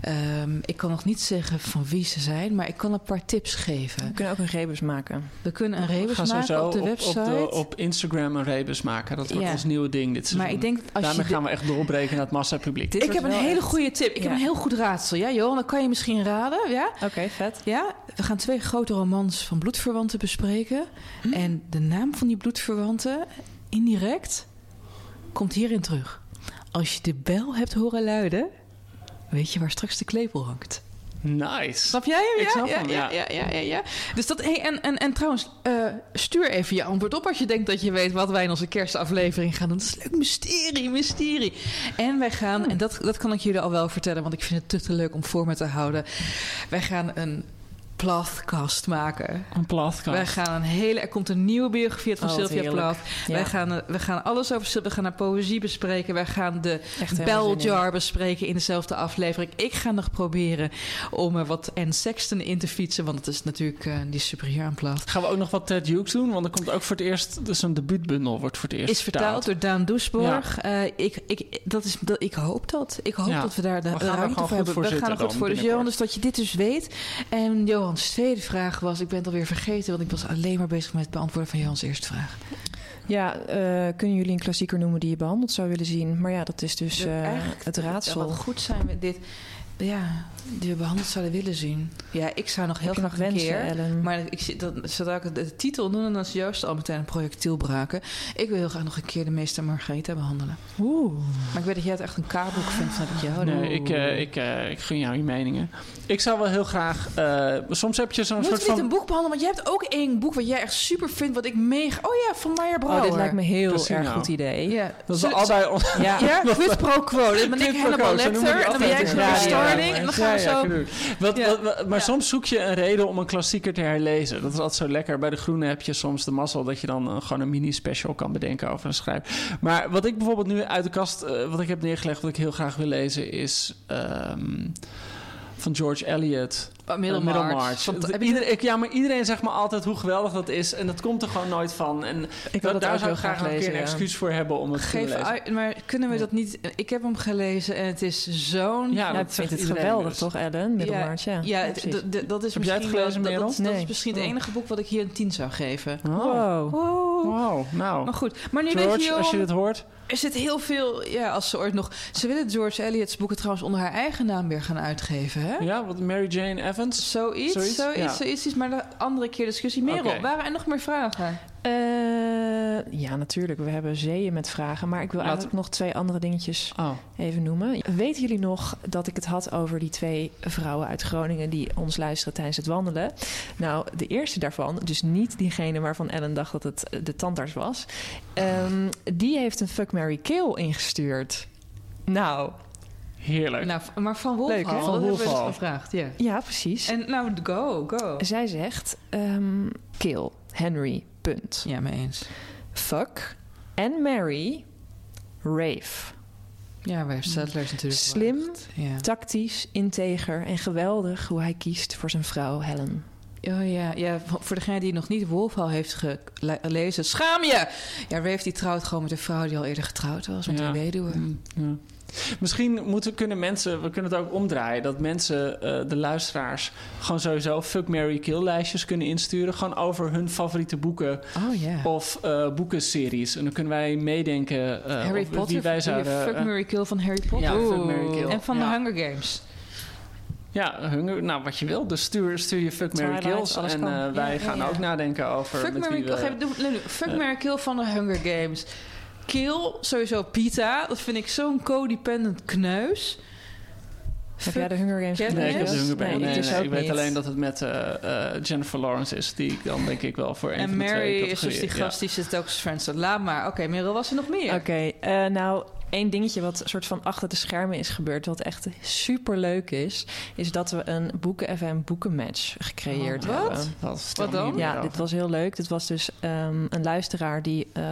Ehm, ik kan nog niet zeggen van wie ze zijn... maar ik kan een paar tips geven. We kunnen ook een rebus maken. We kunnen een We rebus gaan maken op de op, website. op, de- op Instagram een rebus maken. Dat wordt Ja. ons nieuwe ding dit seizoen. maar ik denk dat als Daarmee gaan we echt doorbreken naar het massapubliek. Dit ik heb een hele goede tip. Ik Ja. heb een heel goed raadsel. Ja, Johan, dat kan je misschien raden. Ja? Oké, vet. ja, we gaan twee grote romans van bloedverwanten bespreken. En de naam van die bloedverwanten, indirect, komt hierin terug. Als je de bel hebt horen luiden, weet je waar straks de klepel hangt. Nice. Snap jij hem? Ik ja? snap ja, hem, ja, ja, ja, ja, ja. Dus dat, hey, en, en, en trouwens, eh, stuur even je antwoord op als je denkt dat je weet wat wij in onze kerstaflevering gaan doen. Dat is leuk, mysterie, mysterie. En wij gaan, en dat, dat kan ik jullie al wel vertellen, want ik vind het te, te leuk om voor me te houden. Wij gaan een plathcast maken. Een platkast. Wij gaan een hele, er komt een nieuwe biografie uit van Oh, Sylvia. Plath. Ja. Wij gaan, eh, we gaan alles over Sylvia, we gaan haar poëzie bespreken. Wij gaan de in. Beljar bespreken in dezelfde aflevering. Ik ga nog proberen om er wat Anne Sexton in te fietsen. Want het is natuurlijk, eh, die is superieur aan plaat. Gaan we ook nog wat Ted Hughes doen? Want er komt ook voor het eerst... Dus een debuutbundel wordt voor het eerst Is vertaald door Daan Doesborg. Eh, ik, ik, dat is, dat, ik hoop dat. Ik hoop Ja. dat we daar de We ruimte voor hebben. we gaan er goed voor. Dus Johan, dus dat je dit dus weet. En Johans tweede vraag was... Ik ben het alweer vergeten, want ik was alleen maar bezig met het beantwoorden van Johans eerste vraag. Ja, eh, kunnen jullie een klassieker noemen die je behandeld zou willen zien? Maar ja, dat is dus eigenlijk het raadsel. wat goed zijn we dit. ja, die we behandeld zouden willen zien. Ja, ik zou nog heel Heb graag nog wensen, keer... Ellen? Maar ik, dat, zodra ik de titel noem, dan is Joost al meteen een projectiel braken. Ik wil heel graag nog een keer de meester Margarita behandelen. Oeh. Maar ik weet dat jij het echt een K-boek vindt, van dat jou. Nee, ik, eh, ik, eh, ik gun jou je meningen. Ik zou wel heel graag... eh, soms heb je zo'n soort we niet van... een boek behandelen? Want jij hebt ook één boek wat jij echt super vindt, wat ik mega... Oh ja, van Meijer Brouwer. Oh, dit lijkt me een heel Precies, erg nou. goed idee. Ja, Dat allebei... on- Ja. Ja, quid pro quo. Dan ben ik Lecter die en dan ben jij radio. En dan gaan Ja, zo... Wat, Ja. wat- wat- maar Ja. soms zoek je een reden om een klassieker te herlezen. Dat is altijd zo lekker. Bij de Groene heb je soms de mazzel dat je dan eh, gewoon een mini-special kan bedenken over een schrijver. Maar wat ik bijvoorbeeld nu uit de kast, eh, wat ik heb neergelegd, wat ik heel graag wil lezen, is ehm, van George Eliot. Eh, heb je- ieder- ik, ja, maar iedereen zegt me altijd hoe geweldig dat is. En dat komt er gewoon nooit van. En Ik wil da- het daar zou ik graag nog een keer lezen. een ja. excuus voor hebben om het te Geef lezen. uit, maar kunnen we dat niet... Ik heb hem gelezen en het is zo'n... Ja, Ja, dat ik vind het geweldig, dus. toch, Ellen? Middelmaart, ja. Ja, Ja, dat is Heb jij het misschien gelezen, wel- dat- Merel? Dat, dat Nee. is misschien het enige boek wat ik hier een 10 zou geven. Oh. Wow. Wow. Wow, nou. Maar goed, maar nu weet George, je, als je dit hoort. er zit heel veel... Ja, als ze ooit nog... Ze willen George Eliot's boeken trouwens onder haar eigen naam weer gaan uitgeven, hè? Ja, wat Mary Jane Evans. Zoiets, Zoiets? zoiets, Ja. zoiets, is maar de andere keer discussie. Merel, Oké. waren er nog meer vragen? Eh, ja, natuurlijk. We hebben zeeën met vragen. Maar ik wil Laten- eigenlijk nog twee andere dingetjes Oh. even noemen. Weten jullie nog dat ik het had over die twee vrouwen uit Groningen die ons luisteren tijdens het wandelen? Nou, de eerste daarvan, dus niet diegene waarvan Ellen dacht dat het eh, de tandarts was, ehm, die heeft een Fuck Mary Kill ingestuurd. Nou, Heerlijk. Nou, maar van Wolfhal, Leuk, hè? dat hebben dus gevraagd, ja. ja, precies. En nou, go, go. Zij zegt, ehm, kill, Henry, punt. Ja, mee eens. Fuck en Mary, rave. Ja, wij settlers natuurlijk. Slim. Ja. tactisch, integer en geweldig hoe hij kiest voor zijn vrouw Helen. Oh ja, ja, voor degene die nog niet Wolfhal heeft gelezen, schaam je! Ja, Rave die trouwt gewoon met een vrouw die al eerder getrouwd was, met Ja. een weduwe. Mm, ja. Misschien moeten, kunnen mensen, we kunnen het ook omdraaien, dat mensen, eh, de luisteraars, gewoon sowieso fuck, Mary kill lijstjes kunnen insturen. Gewoon over hun favoriete boeken Oh of eh boekenseries. En dan kunnen wij meedenken eh, Harry of Potter, wie wij zouden... Fuck, Mary Kill van Harry Potter. Ja, Fuck, Oeh. Marry, Kill. En van Ja. de Hunger Games. ja, hunger, nou wat je wil. Dus stuur, stuur je fuck, Mary kills. En wij Ja, gaan ja, ja. ook nadenken over Fuck, Mary Kill. Mary Kill van de Hunger Games. Kill, sowieso Pita. Dat vind ik zo'n codependent kneus. Heb jij de Hunger Games je Nee, ik heb de Yes? Hunger Games. Nee, dus nee, ik weet niet. alleen dat het met eh, eh, Jennifer Lawrence is. Die ik dan denk ik wel voor een En van de twee Mary is dus die ja. gast die zit ook als Friends. Laat maar. Oké, Merel, was er nog meer? Oké, eh, nou, één dingetje wat soort van achter de schermen is gebeurd, wat echt super leuk is, is dat we een Boeken FM boekenmatch gecreëerd Oh, wat? hebben. Wat, Wat dan? Ja, dit was heel leuk. Dit was dus ehm, een luisteraar die eh,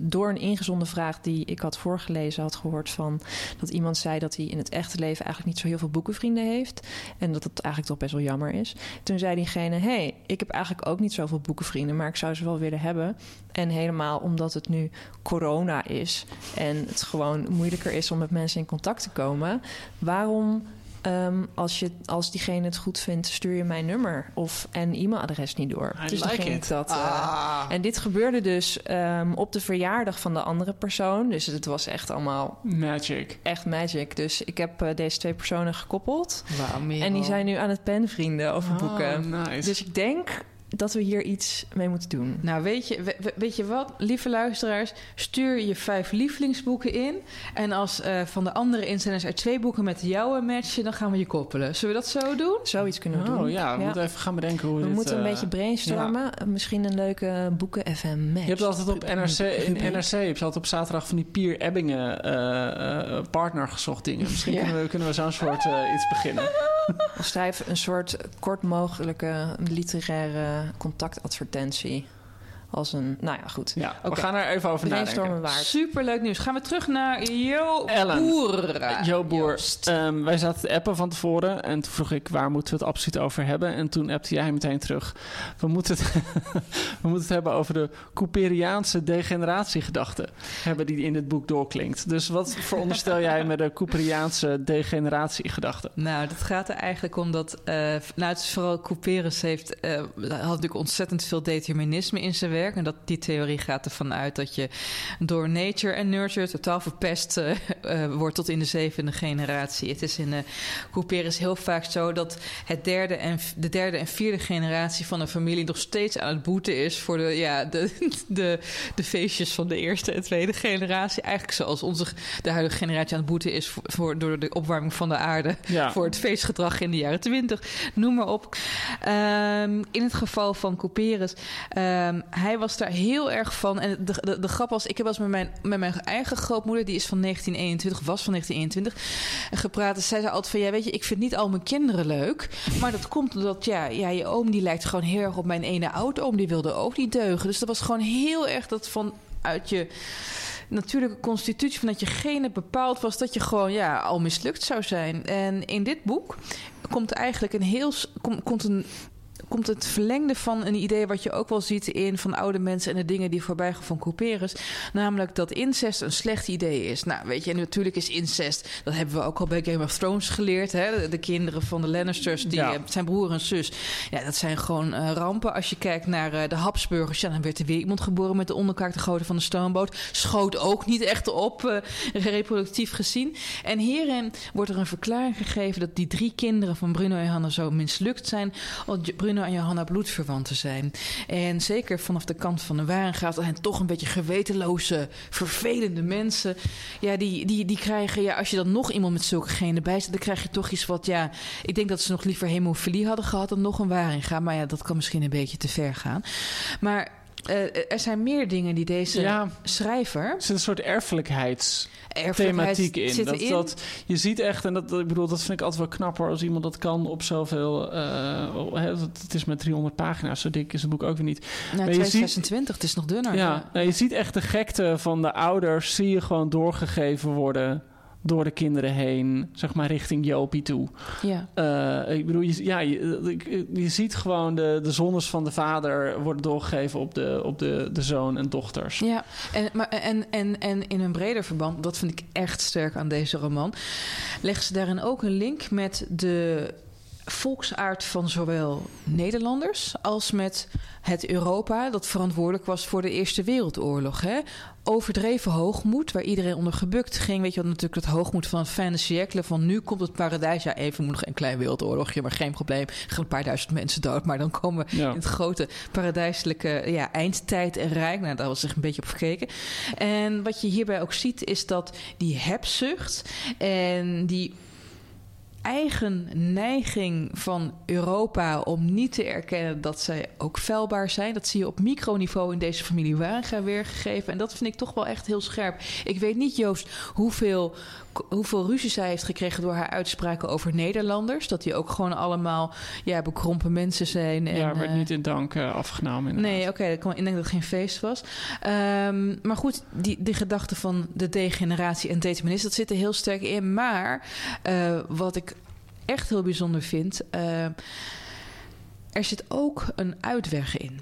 door een ingezonde vraag die ik had voorgelezen had gehoord van dat iemand zei dat hij in het echte leven eigenlijk niet zo heel veel boekenvrienden heeft en dat het eigenlijk toch best wel jammer is. Toen zei diegene: hey, ik heb eigenlijk ook niet zoveel boekenvrienden, maar ik zou ze wel willen hebben. En helemaal omdat het nu corona is en het gewoon moeilijker is om met mensen in contact te komen, waarom Ehm, als, je, als diegene het goed vindt, stuur je mijn nummer of en e-mailadres niet door. I dus dan like ging it. ik dat. eh, Ah. en dit gebeurde dus ehm, op de verjaardag van de andere persoon. Dus het was echt allemaal Magic. echt magic. Dus ik heb eh, deze twee personen gekoppeld. Wauw, Merel. En die zijn nu aan het penvrienden over boeken. Oh, nice. Dus ik denk dat we hier iets mee moeten doen. Nou, weet je, we- we- weet je wat, lieve luisteraars? Stuur je vijf lievelingsboeken in. En als eh, van de andere inzenders er twee boeken met jouw matchen, dan gaan we je koppelen. Zullen we dat zo doen? Zoiets kunnen we oh doen. ja, we moeten even gaan bedenken hoe we, We dit... moeten een eh, beetje brainstormen. Misschien een leuke boeken FM match. Je hebt altijd op NRC, in. NRC heb je altijd op zaterdag van die Pier Ebbingen eh, eh, partner gezocht dingen. Misschien Ja. kunnen we, kunnen we zo'n soort eh, iets beginnen. Of schrijf een soort kort mogelijke literaire contactadvertentie. Als een, nou ja, goed. Ja, we gaan er even over nadenken. Waard. Superleuk nieuws. Gaan we terug naar Jo Ellen. Boer. Jo Boer, ehm, wij zaten te appen van tevoren en toen vroeg ik waar moeten we het absoluut over hebben. En toen appte jij meteen terug. We moeten het, we moeten het hebben over de Cooperiaanse degeneratiegedachte. Hebben die in het boek doorklinkt. Dus wat veronderstel jij met de Cooperiaanse degeneratiegedachte? Nou, dat gaat er eigenlijk om dat... eh nou, het is vooral Couperus heeft... eh had natuurlijk ontzettend veel determinisme in zijn werk. Werkt. En dat die theorie gaat ervan uit dat je door nature en nurture totaal verpest uh, uh, wordt tot in de zevende generatie. Het is in uh, heel vaak zo dat het derde en, de derde en vierde generatie van een familie nog steeds aan het boeten is voor de, ja, de, de, de feestjes van de eerste en tweede generatie. Eigenlijk zoals onze, de huidige generatie aan het boeten is voor, voor door de opwarming van de aarde. Ja. Voor het feestgedrag in de jaren twintig. Noem maar op. Um, in het geval van Couperus, um, hij was daar heel erg van. En de, de, de grap was, ik heb eens met mijn, met mijn eigen grootmoeder, die is van 1921, was van 1921, gepraat. En zij zei altijd van, ja weet je, ik vind niet al mijn kinderen leuk. Maar dat komt omdat, ja, ja je oom die lijkt gewoon heel erg op mijn ene oud-oom. Die wilde ook niet deugen. Dus dat was gewoon heel erg dat van uit je natuurlijke constitutie van dat je gene bepaald was dat je gewoon ja, al mislukt zou zijn. En in dit boek komt eigenlijk een heel komt een komt het verlengde van een idee wat je ook wel ziet in van oude mensen en de dingen die voorbij gaan van Couperus. Namelijk dat incest een slecht idee is. Nou, weet je, en natuurlijk is incest, dat hebben we ook al bij Game of Thrones geleerd. Hè? De, kinderen van de Lannisters, die ja. zijn broer en zus. Ja, dat zijn gewoon uh, rampen. Als je kijkt naar uh, de Habsburgers, ja, dan werd er weer iemand geboren met de onderkaak te grootte van de stoomboot. Schoot ook niet echt op, uh, reproductief gezien. En hierin wordt er een verklaring gegeven dat die drie kinderen van Bruno en Hanna zo mislukt zijn. Want Bruno en Johanna bloedverwanten zijn. En zeker vanaf de kant van de Warengraaf, dat zijn toch een beetje gewetenloze, vervelende mensen. Ja, die, die, die krijgen, ja, als je dan nog iemand met zulke genen bij zit, dan krijg je toch iets wat, ja, ik denk dat ze nog liever hemofilie hadden gehad dan nog een Warenga. Maar ja, dat kan misschien een beetje te ver gaan. Maar uh, er zijn meer dingen die deze ja, schrijver. Er zit een soort erfelijkheids. Thematiek in. Dat, in. dat, je ziet echt, en dat, ik bedoel, dat vind ik altijd wel knapper als iemand dat kan op zoveel. Uh, het is met 300 pagina's, zo dik is het boek ook weer niet. Nou, 226, het is nog dunner. Ja, ja. Nou, je ziet echt de gekte van de ouders, zie je gewoon doorgegeven worden door de kinderen heen, zeg maar richting Jopie toe. Ja. Uh, ik bedoel, je, ja, je, je, ziet gewoon de, de zondes van de vader worden doorgegeven op de, op de, de zoon en dochters. Ja, en, maar, en, en, en in een breder verband, dat vind ik echt sterk aan deze roman, leggen ze daarin ook een link met de volksaard van zowel Nederlanders als met het Europa dat verantwoordelijk was voor de Eerste Wereldoorlog. Hè? Overdreven hoogmoed, waar iedereen onder gebukt ging. Weet je wat natuurlijk het hoogmoed van fijne siècle van nu komt het paradijs. Ja, even moet nog een klein wereldoorlogje, maar geen probleem. Gaan een paar duizend mensen dood, maar dan komen we in het grote paradijselijke ja, eindtijd en rijk. Nou, daar was zich een beetje op gekeken. En wat je hierbij ook ziet, is dat die hebzucht en die eigen neiging van Europa om niet te erkennen dat zij ook vuilbaar zijn. Dat zie je op microniveau in deze familie Warenga weergegeven. En dat vind ik toch wel echt heel scherp. Ik weet niet, Joost, hoeveel, hoeveel ruzie zij heeft gekregen door haar uitspraken over Nederlanders. Dat die ook gewoon allemaal ja, bekrompen mensen zijn. En, ja, werd uh, niet in dank uh, afgenomen. Inderdaad. Nee, oké, okay, ik denk dat het geen feest was. Um, maar goed, die, die gedachte van de degeneratie en determinisme, dat zit er heel sterk in. Maar uh, wat ik echt heel bijzonder vind. Er zit ook een uitweg in.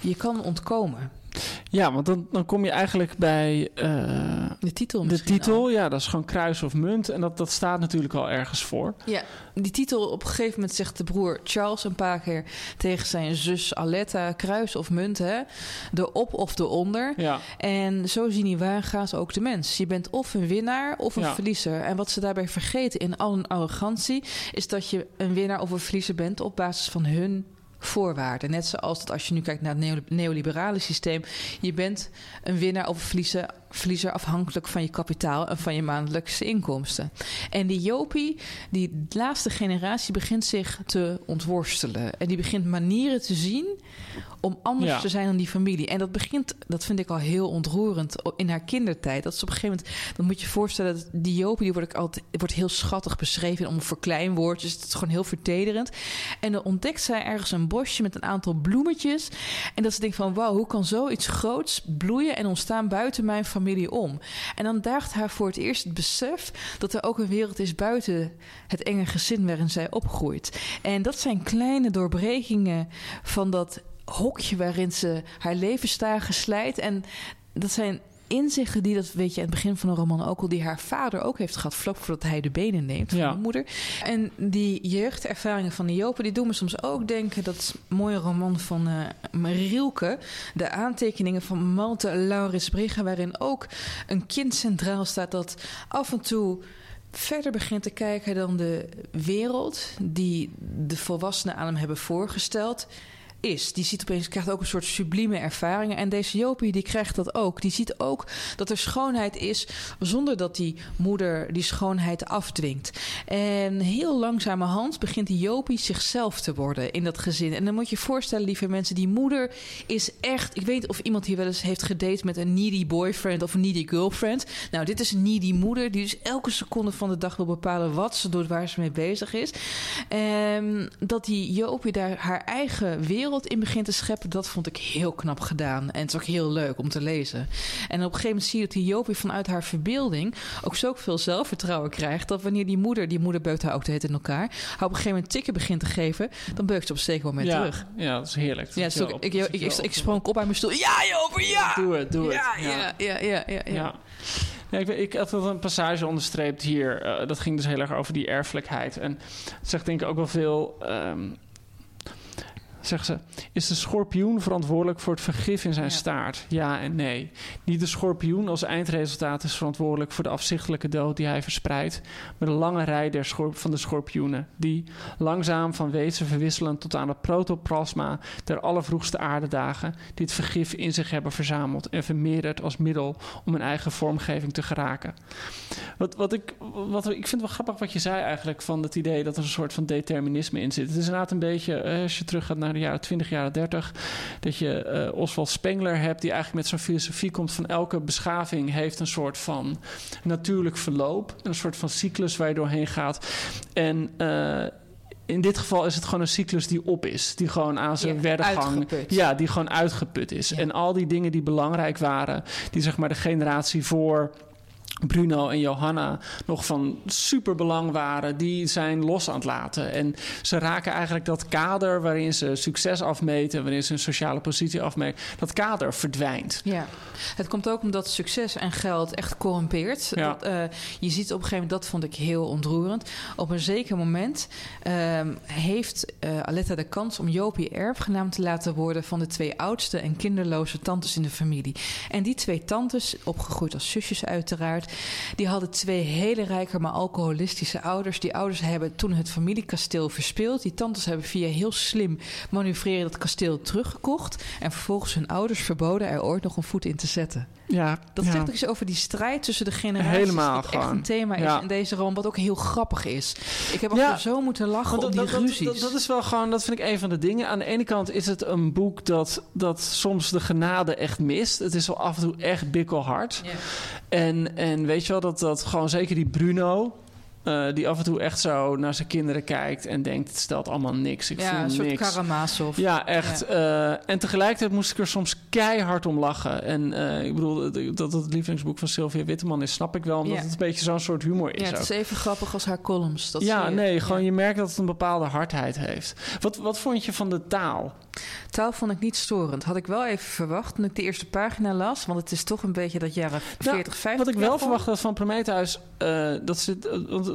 Je kan ontkomen. Ja, want dan, dan kom je eigenlijk bij uh, de titel. De titel, ja, dat is gewoon kruis of munt. En dat, dat staat natuurlijk al ergens voor. Ja, die titel op een gegeven moment zegt de broer Charles een paar keer tegen zijn zus Aletta: kruis of munt, hè? De op of de onder. Ja. En zo zien die waanga's ook de mens. Je bent of een winnaar of een ja. verliezer. En wat ze daarbij vergeten in al hun arrogantie, is dat je een winnaar of een verliezer bent op basis van hun voorwaarden. Net zoals dat als je nu kijkt naar het neoliberale systeem, je bent een winnaar of verliezer, verliezer afhankelijk van je kapitaal en van je maandelijkse inkomsten. En die Jopie, die laatste generatie, begint zich te ontworstelen. En die begint manieren te zien om anders ja. te zijn dan die familie. En dat begint, dat vind ik al heel ontroerend, in haar kindertijd. Dat is op een gegeven moment, dan moet je je voorstellen dat die Jopie, die wordt, altijd, wordt heel schattig beschreven om verkleinwoordjes. Het is gewoon heel vertederend. En dan ontdekt zij ergens een bosje met een aantal bloemetjes. En dat ze denkt van, wauw, hoe kan zoiets groots bloeien en ontstaan buiten mijn familie om? En dan daagt haar voor het eerst het besef dat er ook een wereld is buiten het enge gezin waarin zij opgroeit. En dat zijn kleine doorbrekingen van dat hokje waarin ze haar levensdagen slijt. En dat zijn inzichten die, dat weet je aan het begin van de roman ook al, die haar vader ook heeft gehad, vlak voordat hij de benen neemt van Ja. de moeder. En die jeugdervaringen van de Jopen, die doen me soms ook denken, dat een mooie roman van eh Marielke, de aantekeningen van Malte Laurits Brigge, waarin ook een kind centraal staat dat af en toe verder begint te kijken dan de wereld die de volwassenen aan hem hebben voorgesteld is. Die ziet opeens, krijgt ook een soort sublieme ervaringen. En deze Jopie, die krijgt dat ook. Die ziet ook dat er schoonheid is... zonder dat die moeder die schoonheid afdwingt. En heel langzamerhand begint die Jopie zichzelf te worden in dat gezin. En dan moet je je voorstellen, lieve mensen... die moeder is echt... Ik weet of iemand hier wel eens heeft gedate met een needy boyfriend... of een needy girlfriend. Nou, dit is een needy moeder... die dus elke seconde van de dag wil bepalen... wat ze doet, waar ze mee bezig is. En dat die Jopie daar haar eigen wereld in begint te scheppen, dat vond ik heel knap gedaan. En het is ook heel leuk om te lezen. En op een gegeven moment zie je dat die Jopie vanuit haar verbeelding ook zoveel zelfvertrouwen krijgt. Dat wanneer die moeder, die moeder beukt haar ook de hele in elkaar, haar op een gegeven moment tikken begint te geven, dan beukt ze op een zeker moment ja, terug. Ja, dat is heerlijk. Dat Ja, is ook- ik, ik, ik, sprong op uit mijn stoel. Ja, Jopie, ja! Doe het, doe het. Ja, ja, ja, ja, ja, ja. Ja. Ik, ik had wel een passage onderstreept hier. eh, dat ging dus heel erg over die erfelijkheid. En het zegt denk ik ook wel veel... ehm zegt ze, is de schorpioen verantwoordelijk voor het vergif in zijn Ja. staart? Ja en nee. Niet de schorpioen als eindresultaat is verantwoordelijk voor de afzichtelijke dood die hij verspreidt, maar de lange rij der schorp van de schorpioenen, die langzaam van wezen verwisselen tot aan het protoplasma der allervroegste aardedagen, die het vergif in zich hebben verzameld en vermeerderd als middel om een eigen vormgeving te geraken. Wat, wat ik, wat, ik vind het wel grappig wat je zei eigenlijk van het idee dat er een soort van determinisme in zit. Het is inderdaad een beetje, eh, als je terug gaat naar de jaren 20, jaren 30, dat je eh, Oswald Spengler hebt, die eigenlijk met zo'n filosofie komt van elke beschaving heeft een soort van natuurlijk verloop, een soort van cyclus waar je doorheen gaat. En eh, in dit geval is het gewoon een cyclus die op is, die gewoon aan zijn Ja, werdegang, uitgeput. ja, die gewoon uitgeput is. Ja. En al die dingen die belangrijk waren, die zeg maar de generatie voor Bruno en Johanna nog van super belang waren, die zijn los aan het laten. En ze raken eigenlijk dat kader waarin ze succes afmeten, waarin ze een sociale positie afmeten, dat kader verdwijnt. Ja, het komt ook omdat succes en geld echt corrumpeert. Ja. Dat, eh, je ziet op een gegeven moment, dat vond ik heel ontroerend. Op een zeker moment ehm, heeft eh, Aletta de kans om Jopie erfgenaam te laten worden van de twee oudste en kinderloze tantes in de familie. En die twee tantes, opgegroeid als zusjes uiteraard, die hadden twee hele rijke maar alcoholistische ouders. Die ouders hebben toen het familiekasteel verspeeld. Die tantes hebben via heel slim manoeuvreren dat kasteel teruggekocht. En vervolgens hun ouders verboden er ooit nog een voet in te zetten. Ja, Dat ja. zegt ook iets over die strijd tussen de generaties. Helemaal dat echt gewoon. een thema is Ja. in deze roman, wat ook heel grappig is. Ik heb ook Ja. zo moeten lachen dat, die dat, ruzies. dat, dat is wel gewoon, dat vind ik een van de dingen. Aan de ene kant is het een boek dat, dat soms de genade echt mist. Het is wel af en toe echt bikkelhard. Ja. En, en weet je wel, dat, dat gewoon zeker die Bruno... eh, die af en toe echt zo naar zijn kinderen kijkt en denkt: het stelt allemaal niks. Ik ja, voel een soort niks. Karamazov. Ja, echt. eh, en tegelijkertijd moest ik er soms keihard om lachen. En eh, ik bedoel, dat- het lievelingsboek van Sylvia Witteman is, snap ik wel. Omdat Ja. het een beetje zo'n soort humor is. Ja, het ook. is even grappig als haar columns. Dat ja, nee, gewoon je merkt dat het een bepaalde hardheid heeft. Wat, wat vond je van de taal? Taal vond ik niet storend. Had ik wel even verwacht toen ik de eerste pagina las. Want het is toch een beetje dat jaren 40, 50. Wat ik wel jargon. verwacht had van Prometheus, dat zit,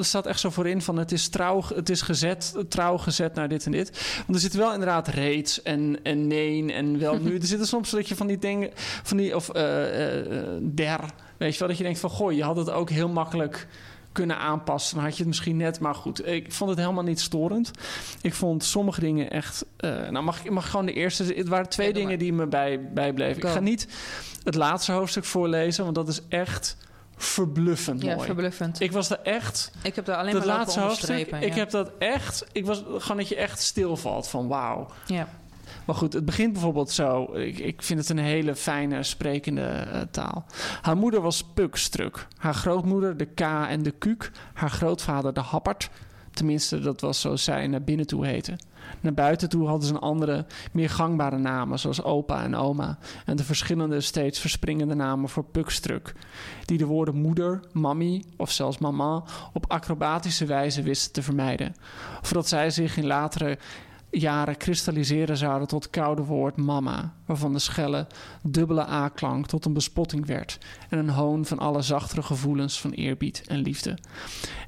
staat echt zo voorin van het is trouw, het is gezet, trouw gezet naar dit en dit. Want er zitten wel inderdaad reeds en, en nee en wel nu. er zitten soms dat je van die dingen, van die, of eh, der, weet je wel, dat je denkt van goh, je had het ook heel makkelijk kunnen aanpassen. Dan had je het misschien net, maar goed. Ik vond het helemaal niet storend. Ik vond sommige dingen echt... eh, nou, mag ik mag gewoon de eerste... Het waren twee Ja, dingen die me bij, bijbleven. Ik ga niet het laatste hoofdstuk voorlezen, want dat is echt verbluffend Ja, mooi. verbluffend. Ik was er echt... Ik heb daar alleen dat maar laatste hoofdstuk, onderstrepen. ik ja. heb dat echt... Ik was gewoon dat je echt stilvalt van wauw. Ja. Maar goed, het begint bijvoorbeeld zo. Ik, ik vind het een hele fijne, sprekende eh, taal. Haar moeder was Pukstruk. Haar grootmoeder de K en de Kuuk. Haar grootvader de Happert. Tenminste, dat was zoals zij naar binnen toe heette. Naar buiten toe hadden ze een andere, meer gangbare namen, zoals opa en oma. En de verschillende, steeds verspringende namen voor Pukstruk. Die de woorden moeder, mammy of zelfs mama op acrobatische wijze wisten te vermijden. Voordat zij zich in latere jaren kristalliseren zouden tot het koude woord mama. waarvan de schelle dubbele A-klank tot een bespotting werd en een hoon van alle zachtere gevoelens van eerbied en liefde.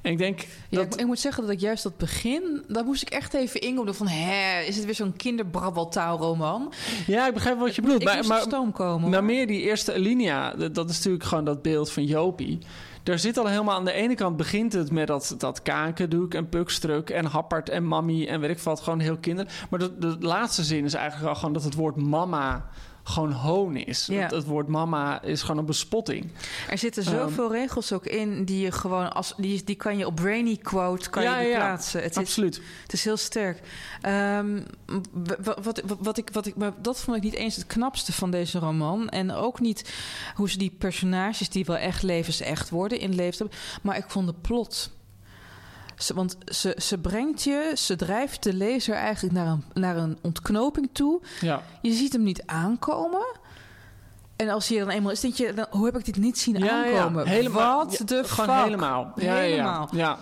En ik denk Ja, dat ik, moet zeggen dat ik juist dat begin, daar moest ik echt even inkomen van, hè, is het weer zo'n kinderbrabbeltaalroman? ja, ik begrijp wat je bedoelt, Ik maar, moest maar, komen. maar hoor. meer die eerste alinea, dat, dat is natuurlijk gewoon dat beeld van Jopie. Daar zit al helemaal aan de ene kant begint het met dat, dat kakendoek en pukstruk en happert en mammy en weet ik wat, gewoon heel kinder. Maar de, de laatste zin is eigenlijk al gewoon dat het woord mama gewoon hoon is. Ja. Het, het woord mama is gewoon een bespotting. Er zitten Ehm, zoveel regels ook in die je gewoon als die, die kan je op Brainy quote kan Ja, je ja, plaatsen. Het is, Absoluut. het is heel sterk. Ehm, wat, wat, wat ik, wat ik, maar dat vond ik niet eens het knapste van deze roman. En ook niet hoe ze die personages die wel echt levensecht worden inleefd hebben. Maar ik vond de plot. Ze, want ze, ze brengt je, ze drijft de lezer eigenlijk naar een, naar een ontknoping toe. Ja. Je ziet hem niet aankomen. En als er dan eenmaal is, denk je, dan, hoe heb ik dit niet zien Ja, ja, aankomen? helemaal. Wat Ja, de Gewoon fuck? helemaal. Ja, ja, ja. Helemaal. Ja.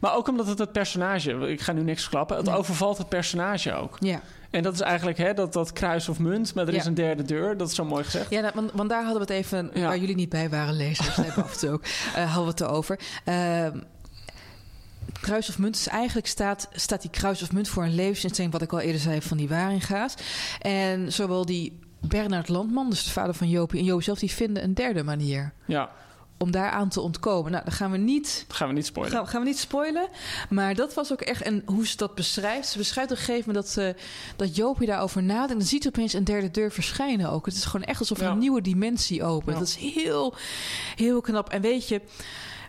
Maar ook omdat het het personage, ik ga nu niks verklappen, het Nee. overvalt het personage ook. Ja, En dat is eigenlijk hè, dat, dat kruis of munt, maar er is een derde deur. Dat is zo mooi gezegd. ja nou, want, want daar hadden we het even, waar jullie niet bij waren, lezers, af en toe ook, eh, hadden we het erover. Ehm, kruis of munt is eigenlijk staat, staat die kruis of munt voor een levensinstelling, wat ik al eerder zei van die Waringa's. En zowel die Bernard Landman, dus de vader van Jopie, en Joop zelf, die vinden een derde manier Ja, om daaraan te ontkomen. Nou, dan gaan we niet dat gaan we niet spoilen. Gaan, gaan we niet spoilen. Maar dat was ook echt. En hoe ze dat beschrijft. Ze beschrijft op een gegeven moment dat, eh dat Jopie daarover nadenkt. En dan ziet ze opeens een derde deur verschijnen ook. Het is gewoon echt alsof Ja. een nieuwe dimensie opent. Ja. Dat is heel, heel knap. En weet je.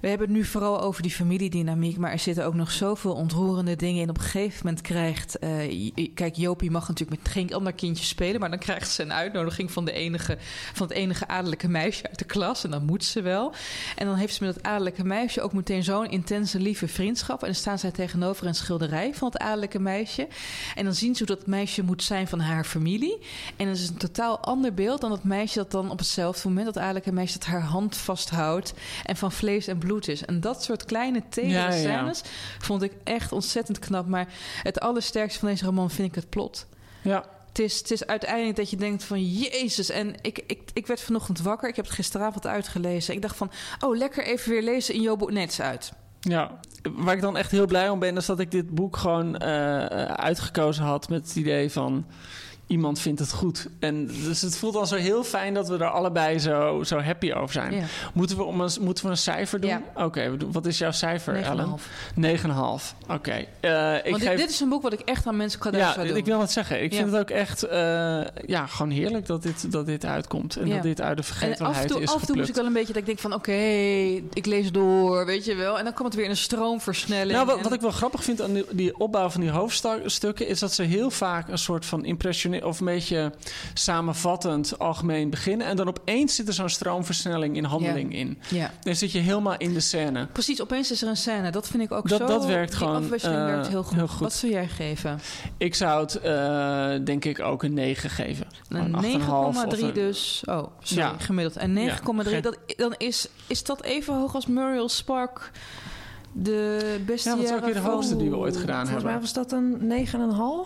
We hebben het nu vooral over die familiedynamiek, maar er zitten ook nog zoveel ontroerende dingen in. Op een gegeven moment krijgt. eh, kijk, Jopie mag natuurlijk met geen ander kindje spelen, maar dan krijgt ze een uitnodiging van, de enige, van het enige adellijke meisje uit de klas. En dan moet ze wel. En dan heeft ze met het adellijke meisje ook meteen zo'n intense, lieve vriendschap. En dan staan zij tegenover een schilderij van het adellijke meisje. En dan zien ze hoe dat meisje moet zijn van haar familie. En dat is een totaal ander beeld dan dat meisje dat dan op hetzelfde moment, dat adellijke meisje dat haar hand vasthoudt en van vlees en bloed is. En dat soort kleine Ja, ja. scènes vond ik echt ontzettend knap. Maar het allersterkste van deze roman vind ik het plot. Ja, Het is, het is uiteindelijk dat je denkt van Jezus. En ik, ik, ik werd vanochtend wakker. Ik heb het gisteravond uitgelezen. Ik dacht van, oh, lekker even weer lezen in. Nee, het is uit. ja. Waar ik dan echt heel blij om ben, is dat ik dit boek gewoon eh, uitgekozen had met het idee van iemand vindt het goed. En dus het voelt al zo heel fijn dat we er allebei zo, zo happy over zijn. Ja. Moeten, we om een, moeten we een cijfer doen? Ja. Oké, wat is jouw cijfer, Ellen? 9,5. 9,5. Oké. eh, ik Want dit, geef... dit is een boek wat ik echt aan mensen cadeau Ja, zou doen. ik wil het zeggen. Ik Ja. vind het ook echt eh, ja, gewoon heerlijk dat dit, dat dit uitkomt. En dat dit uit de en af en vergetelheid toe, is af en toe moest ik wel een beetje dat ik denk van... oké, ik lees door, weet je wel. En dan komt het weer in een stroomversnelling. Nou, wat, En- wat ik wel grappig vind aan die, die opbouw van die hoofdstukken... is dat ze heel vaak een soort van of een beetje samenvattend, algemeen beginnen... en dan opeens zit er zo'n stroomversnelling in handeling in. Ja, Dan zit je helemaal in de scène. precies. Opeens is er een scène. Dat vind ik ook Dat- zo... dat werkt die gewoon, afwisseling eh, werkt heel goed. heel goed. Wat zou jij geven? Ik zou het, eh, denk ik, ook een 9 geven. Een 8,5 of 9,3 een- dus. Oh, sorry, Ja. gemiddeld. En 9,3, Ja, dat, dan is, is dat even hoog als Muriel Spark... de beste Ja, wat is ook weer de hoogste die we ooit gedaan Volgens mij hebben? was dat een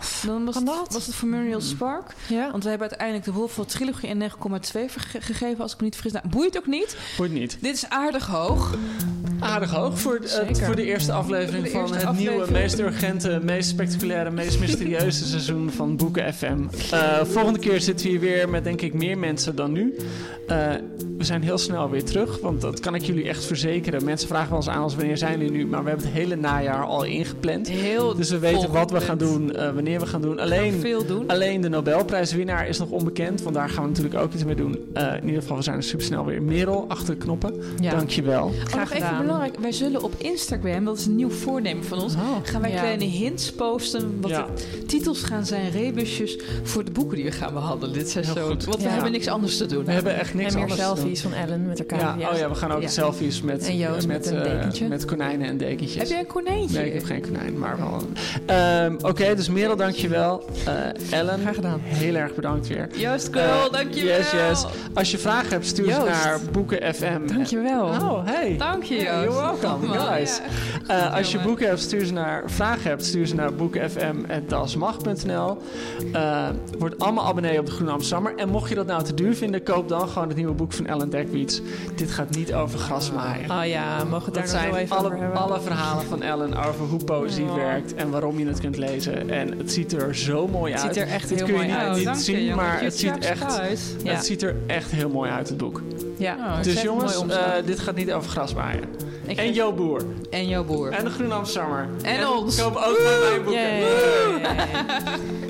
9,5. Dan was Kan dat? was het voor Muriel Spark. Ja. Want we hebben uiteindelijk de Wolf Trilogie een 9,2 verge- gegeven, als ik me niet vergis. Nou, boeit ook niet. Wordt niet. Dit is aardig hoog. Aardig hoog voor, het- Zeker. voor de eerste aflevering De van eerste het aflevering. nieuwe, meest urgente, meest spectaculaire, meest mysterieuze seizoen van Boeken FM. Eh, volgende keer zitten we hier weer met denk ik meer mensen dan nu. Eh, we zijn heel snel weer terug, want dat kan ik jullie echt verzekeren. Mensen vragen wel eens aan ons wanneer zijn jullie nu, maar we hebben het hele najaar al ingepland. Heel Dus we weten wat we gaan doen, eh, wanneer we gaan doen. Alleen, veel doen. alleen de Nobelprijswinnaar is nog onbekend, want daar gaan we natuurlijk ook iets mee doen. Eh, in ieder geval, we zijn er super snel weer. Merel, achter de knoppen, Ja. dankjewel. Oh, nog even belangrijk. Wij zullen op Instagram, dat is een nieuw voornemen van ons, gaan wij Ja. kleine hints posten. Wat Ja. de titels gaan zijn, rebusjes voor de boeken die we gaan behandelen dit seizoen. goed. Want we hebben niks anders te doen. We hebben echt niks en meer anders te doen. selfies van Ellen met elkaar. Ja, oh ja, we gaan ook Ja. selfies met, En Joost met een eh, met konijnen en dekentjes. Heb jij een konijntje? Nee, ik heb geen konijn, maar wel. Ehm, Oké, dus Merel, dankjewel. Eh Ellen, Graag gedaan. heel erg bedankt weer. Joost Girl, Eh, dankjewel. Yes, yes. Als je vragen hebt, stuur ze naar Boeken FM. Dankjewel. Oh, hey. Dank je, Joost. you're welcome, guys. ja. Eh, als je boeken hebt, stuur ze naar vragen hebt, stuur ze naar boekenfm.dasmag.nl. Word allemaal abonnee op de Groene Amsterdammer. En mocht je dat nou te duur vinden, koop dan gewoon het nieuwe boek van Ellen Dekwiets. Dit gaat niet over grasmaaien. Oh ja, mogen we het Dat daar nog zijn even alle, over hebben? Alle verhalen van Ellen over hoe poëzie Oh. werkt en waarom je het kunt lezen. En het ziet er zo mooi Het uit. ziet er echt heel kun je mooi niet, uit. Oh, niet dank je, zien, maar het ziet, echt. Ja. het ziet er echt heel mooi uit, het boek. Ja, Oh, dus jongens, het eh, dit gaat niet over grasmaaien. Ik En geef- Jo Boer. en jouw boer. En de Groene Amsterdammer. En ons. Koop ook van mijn boeken.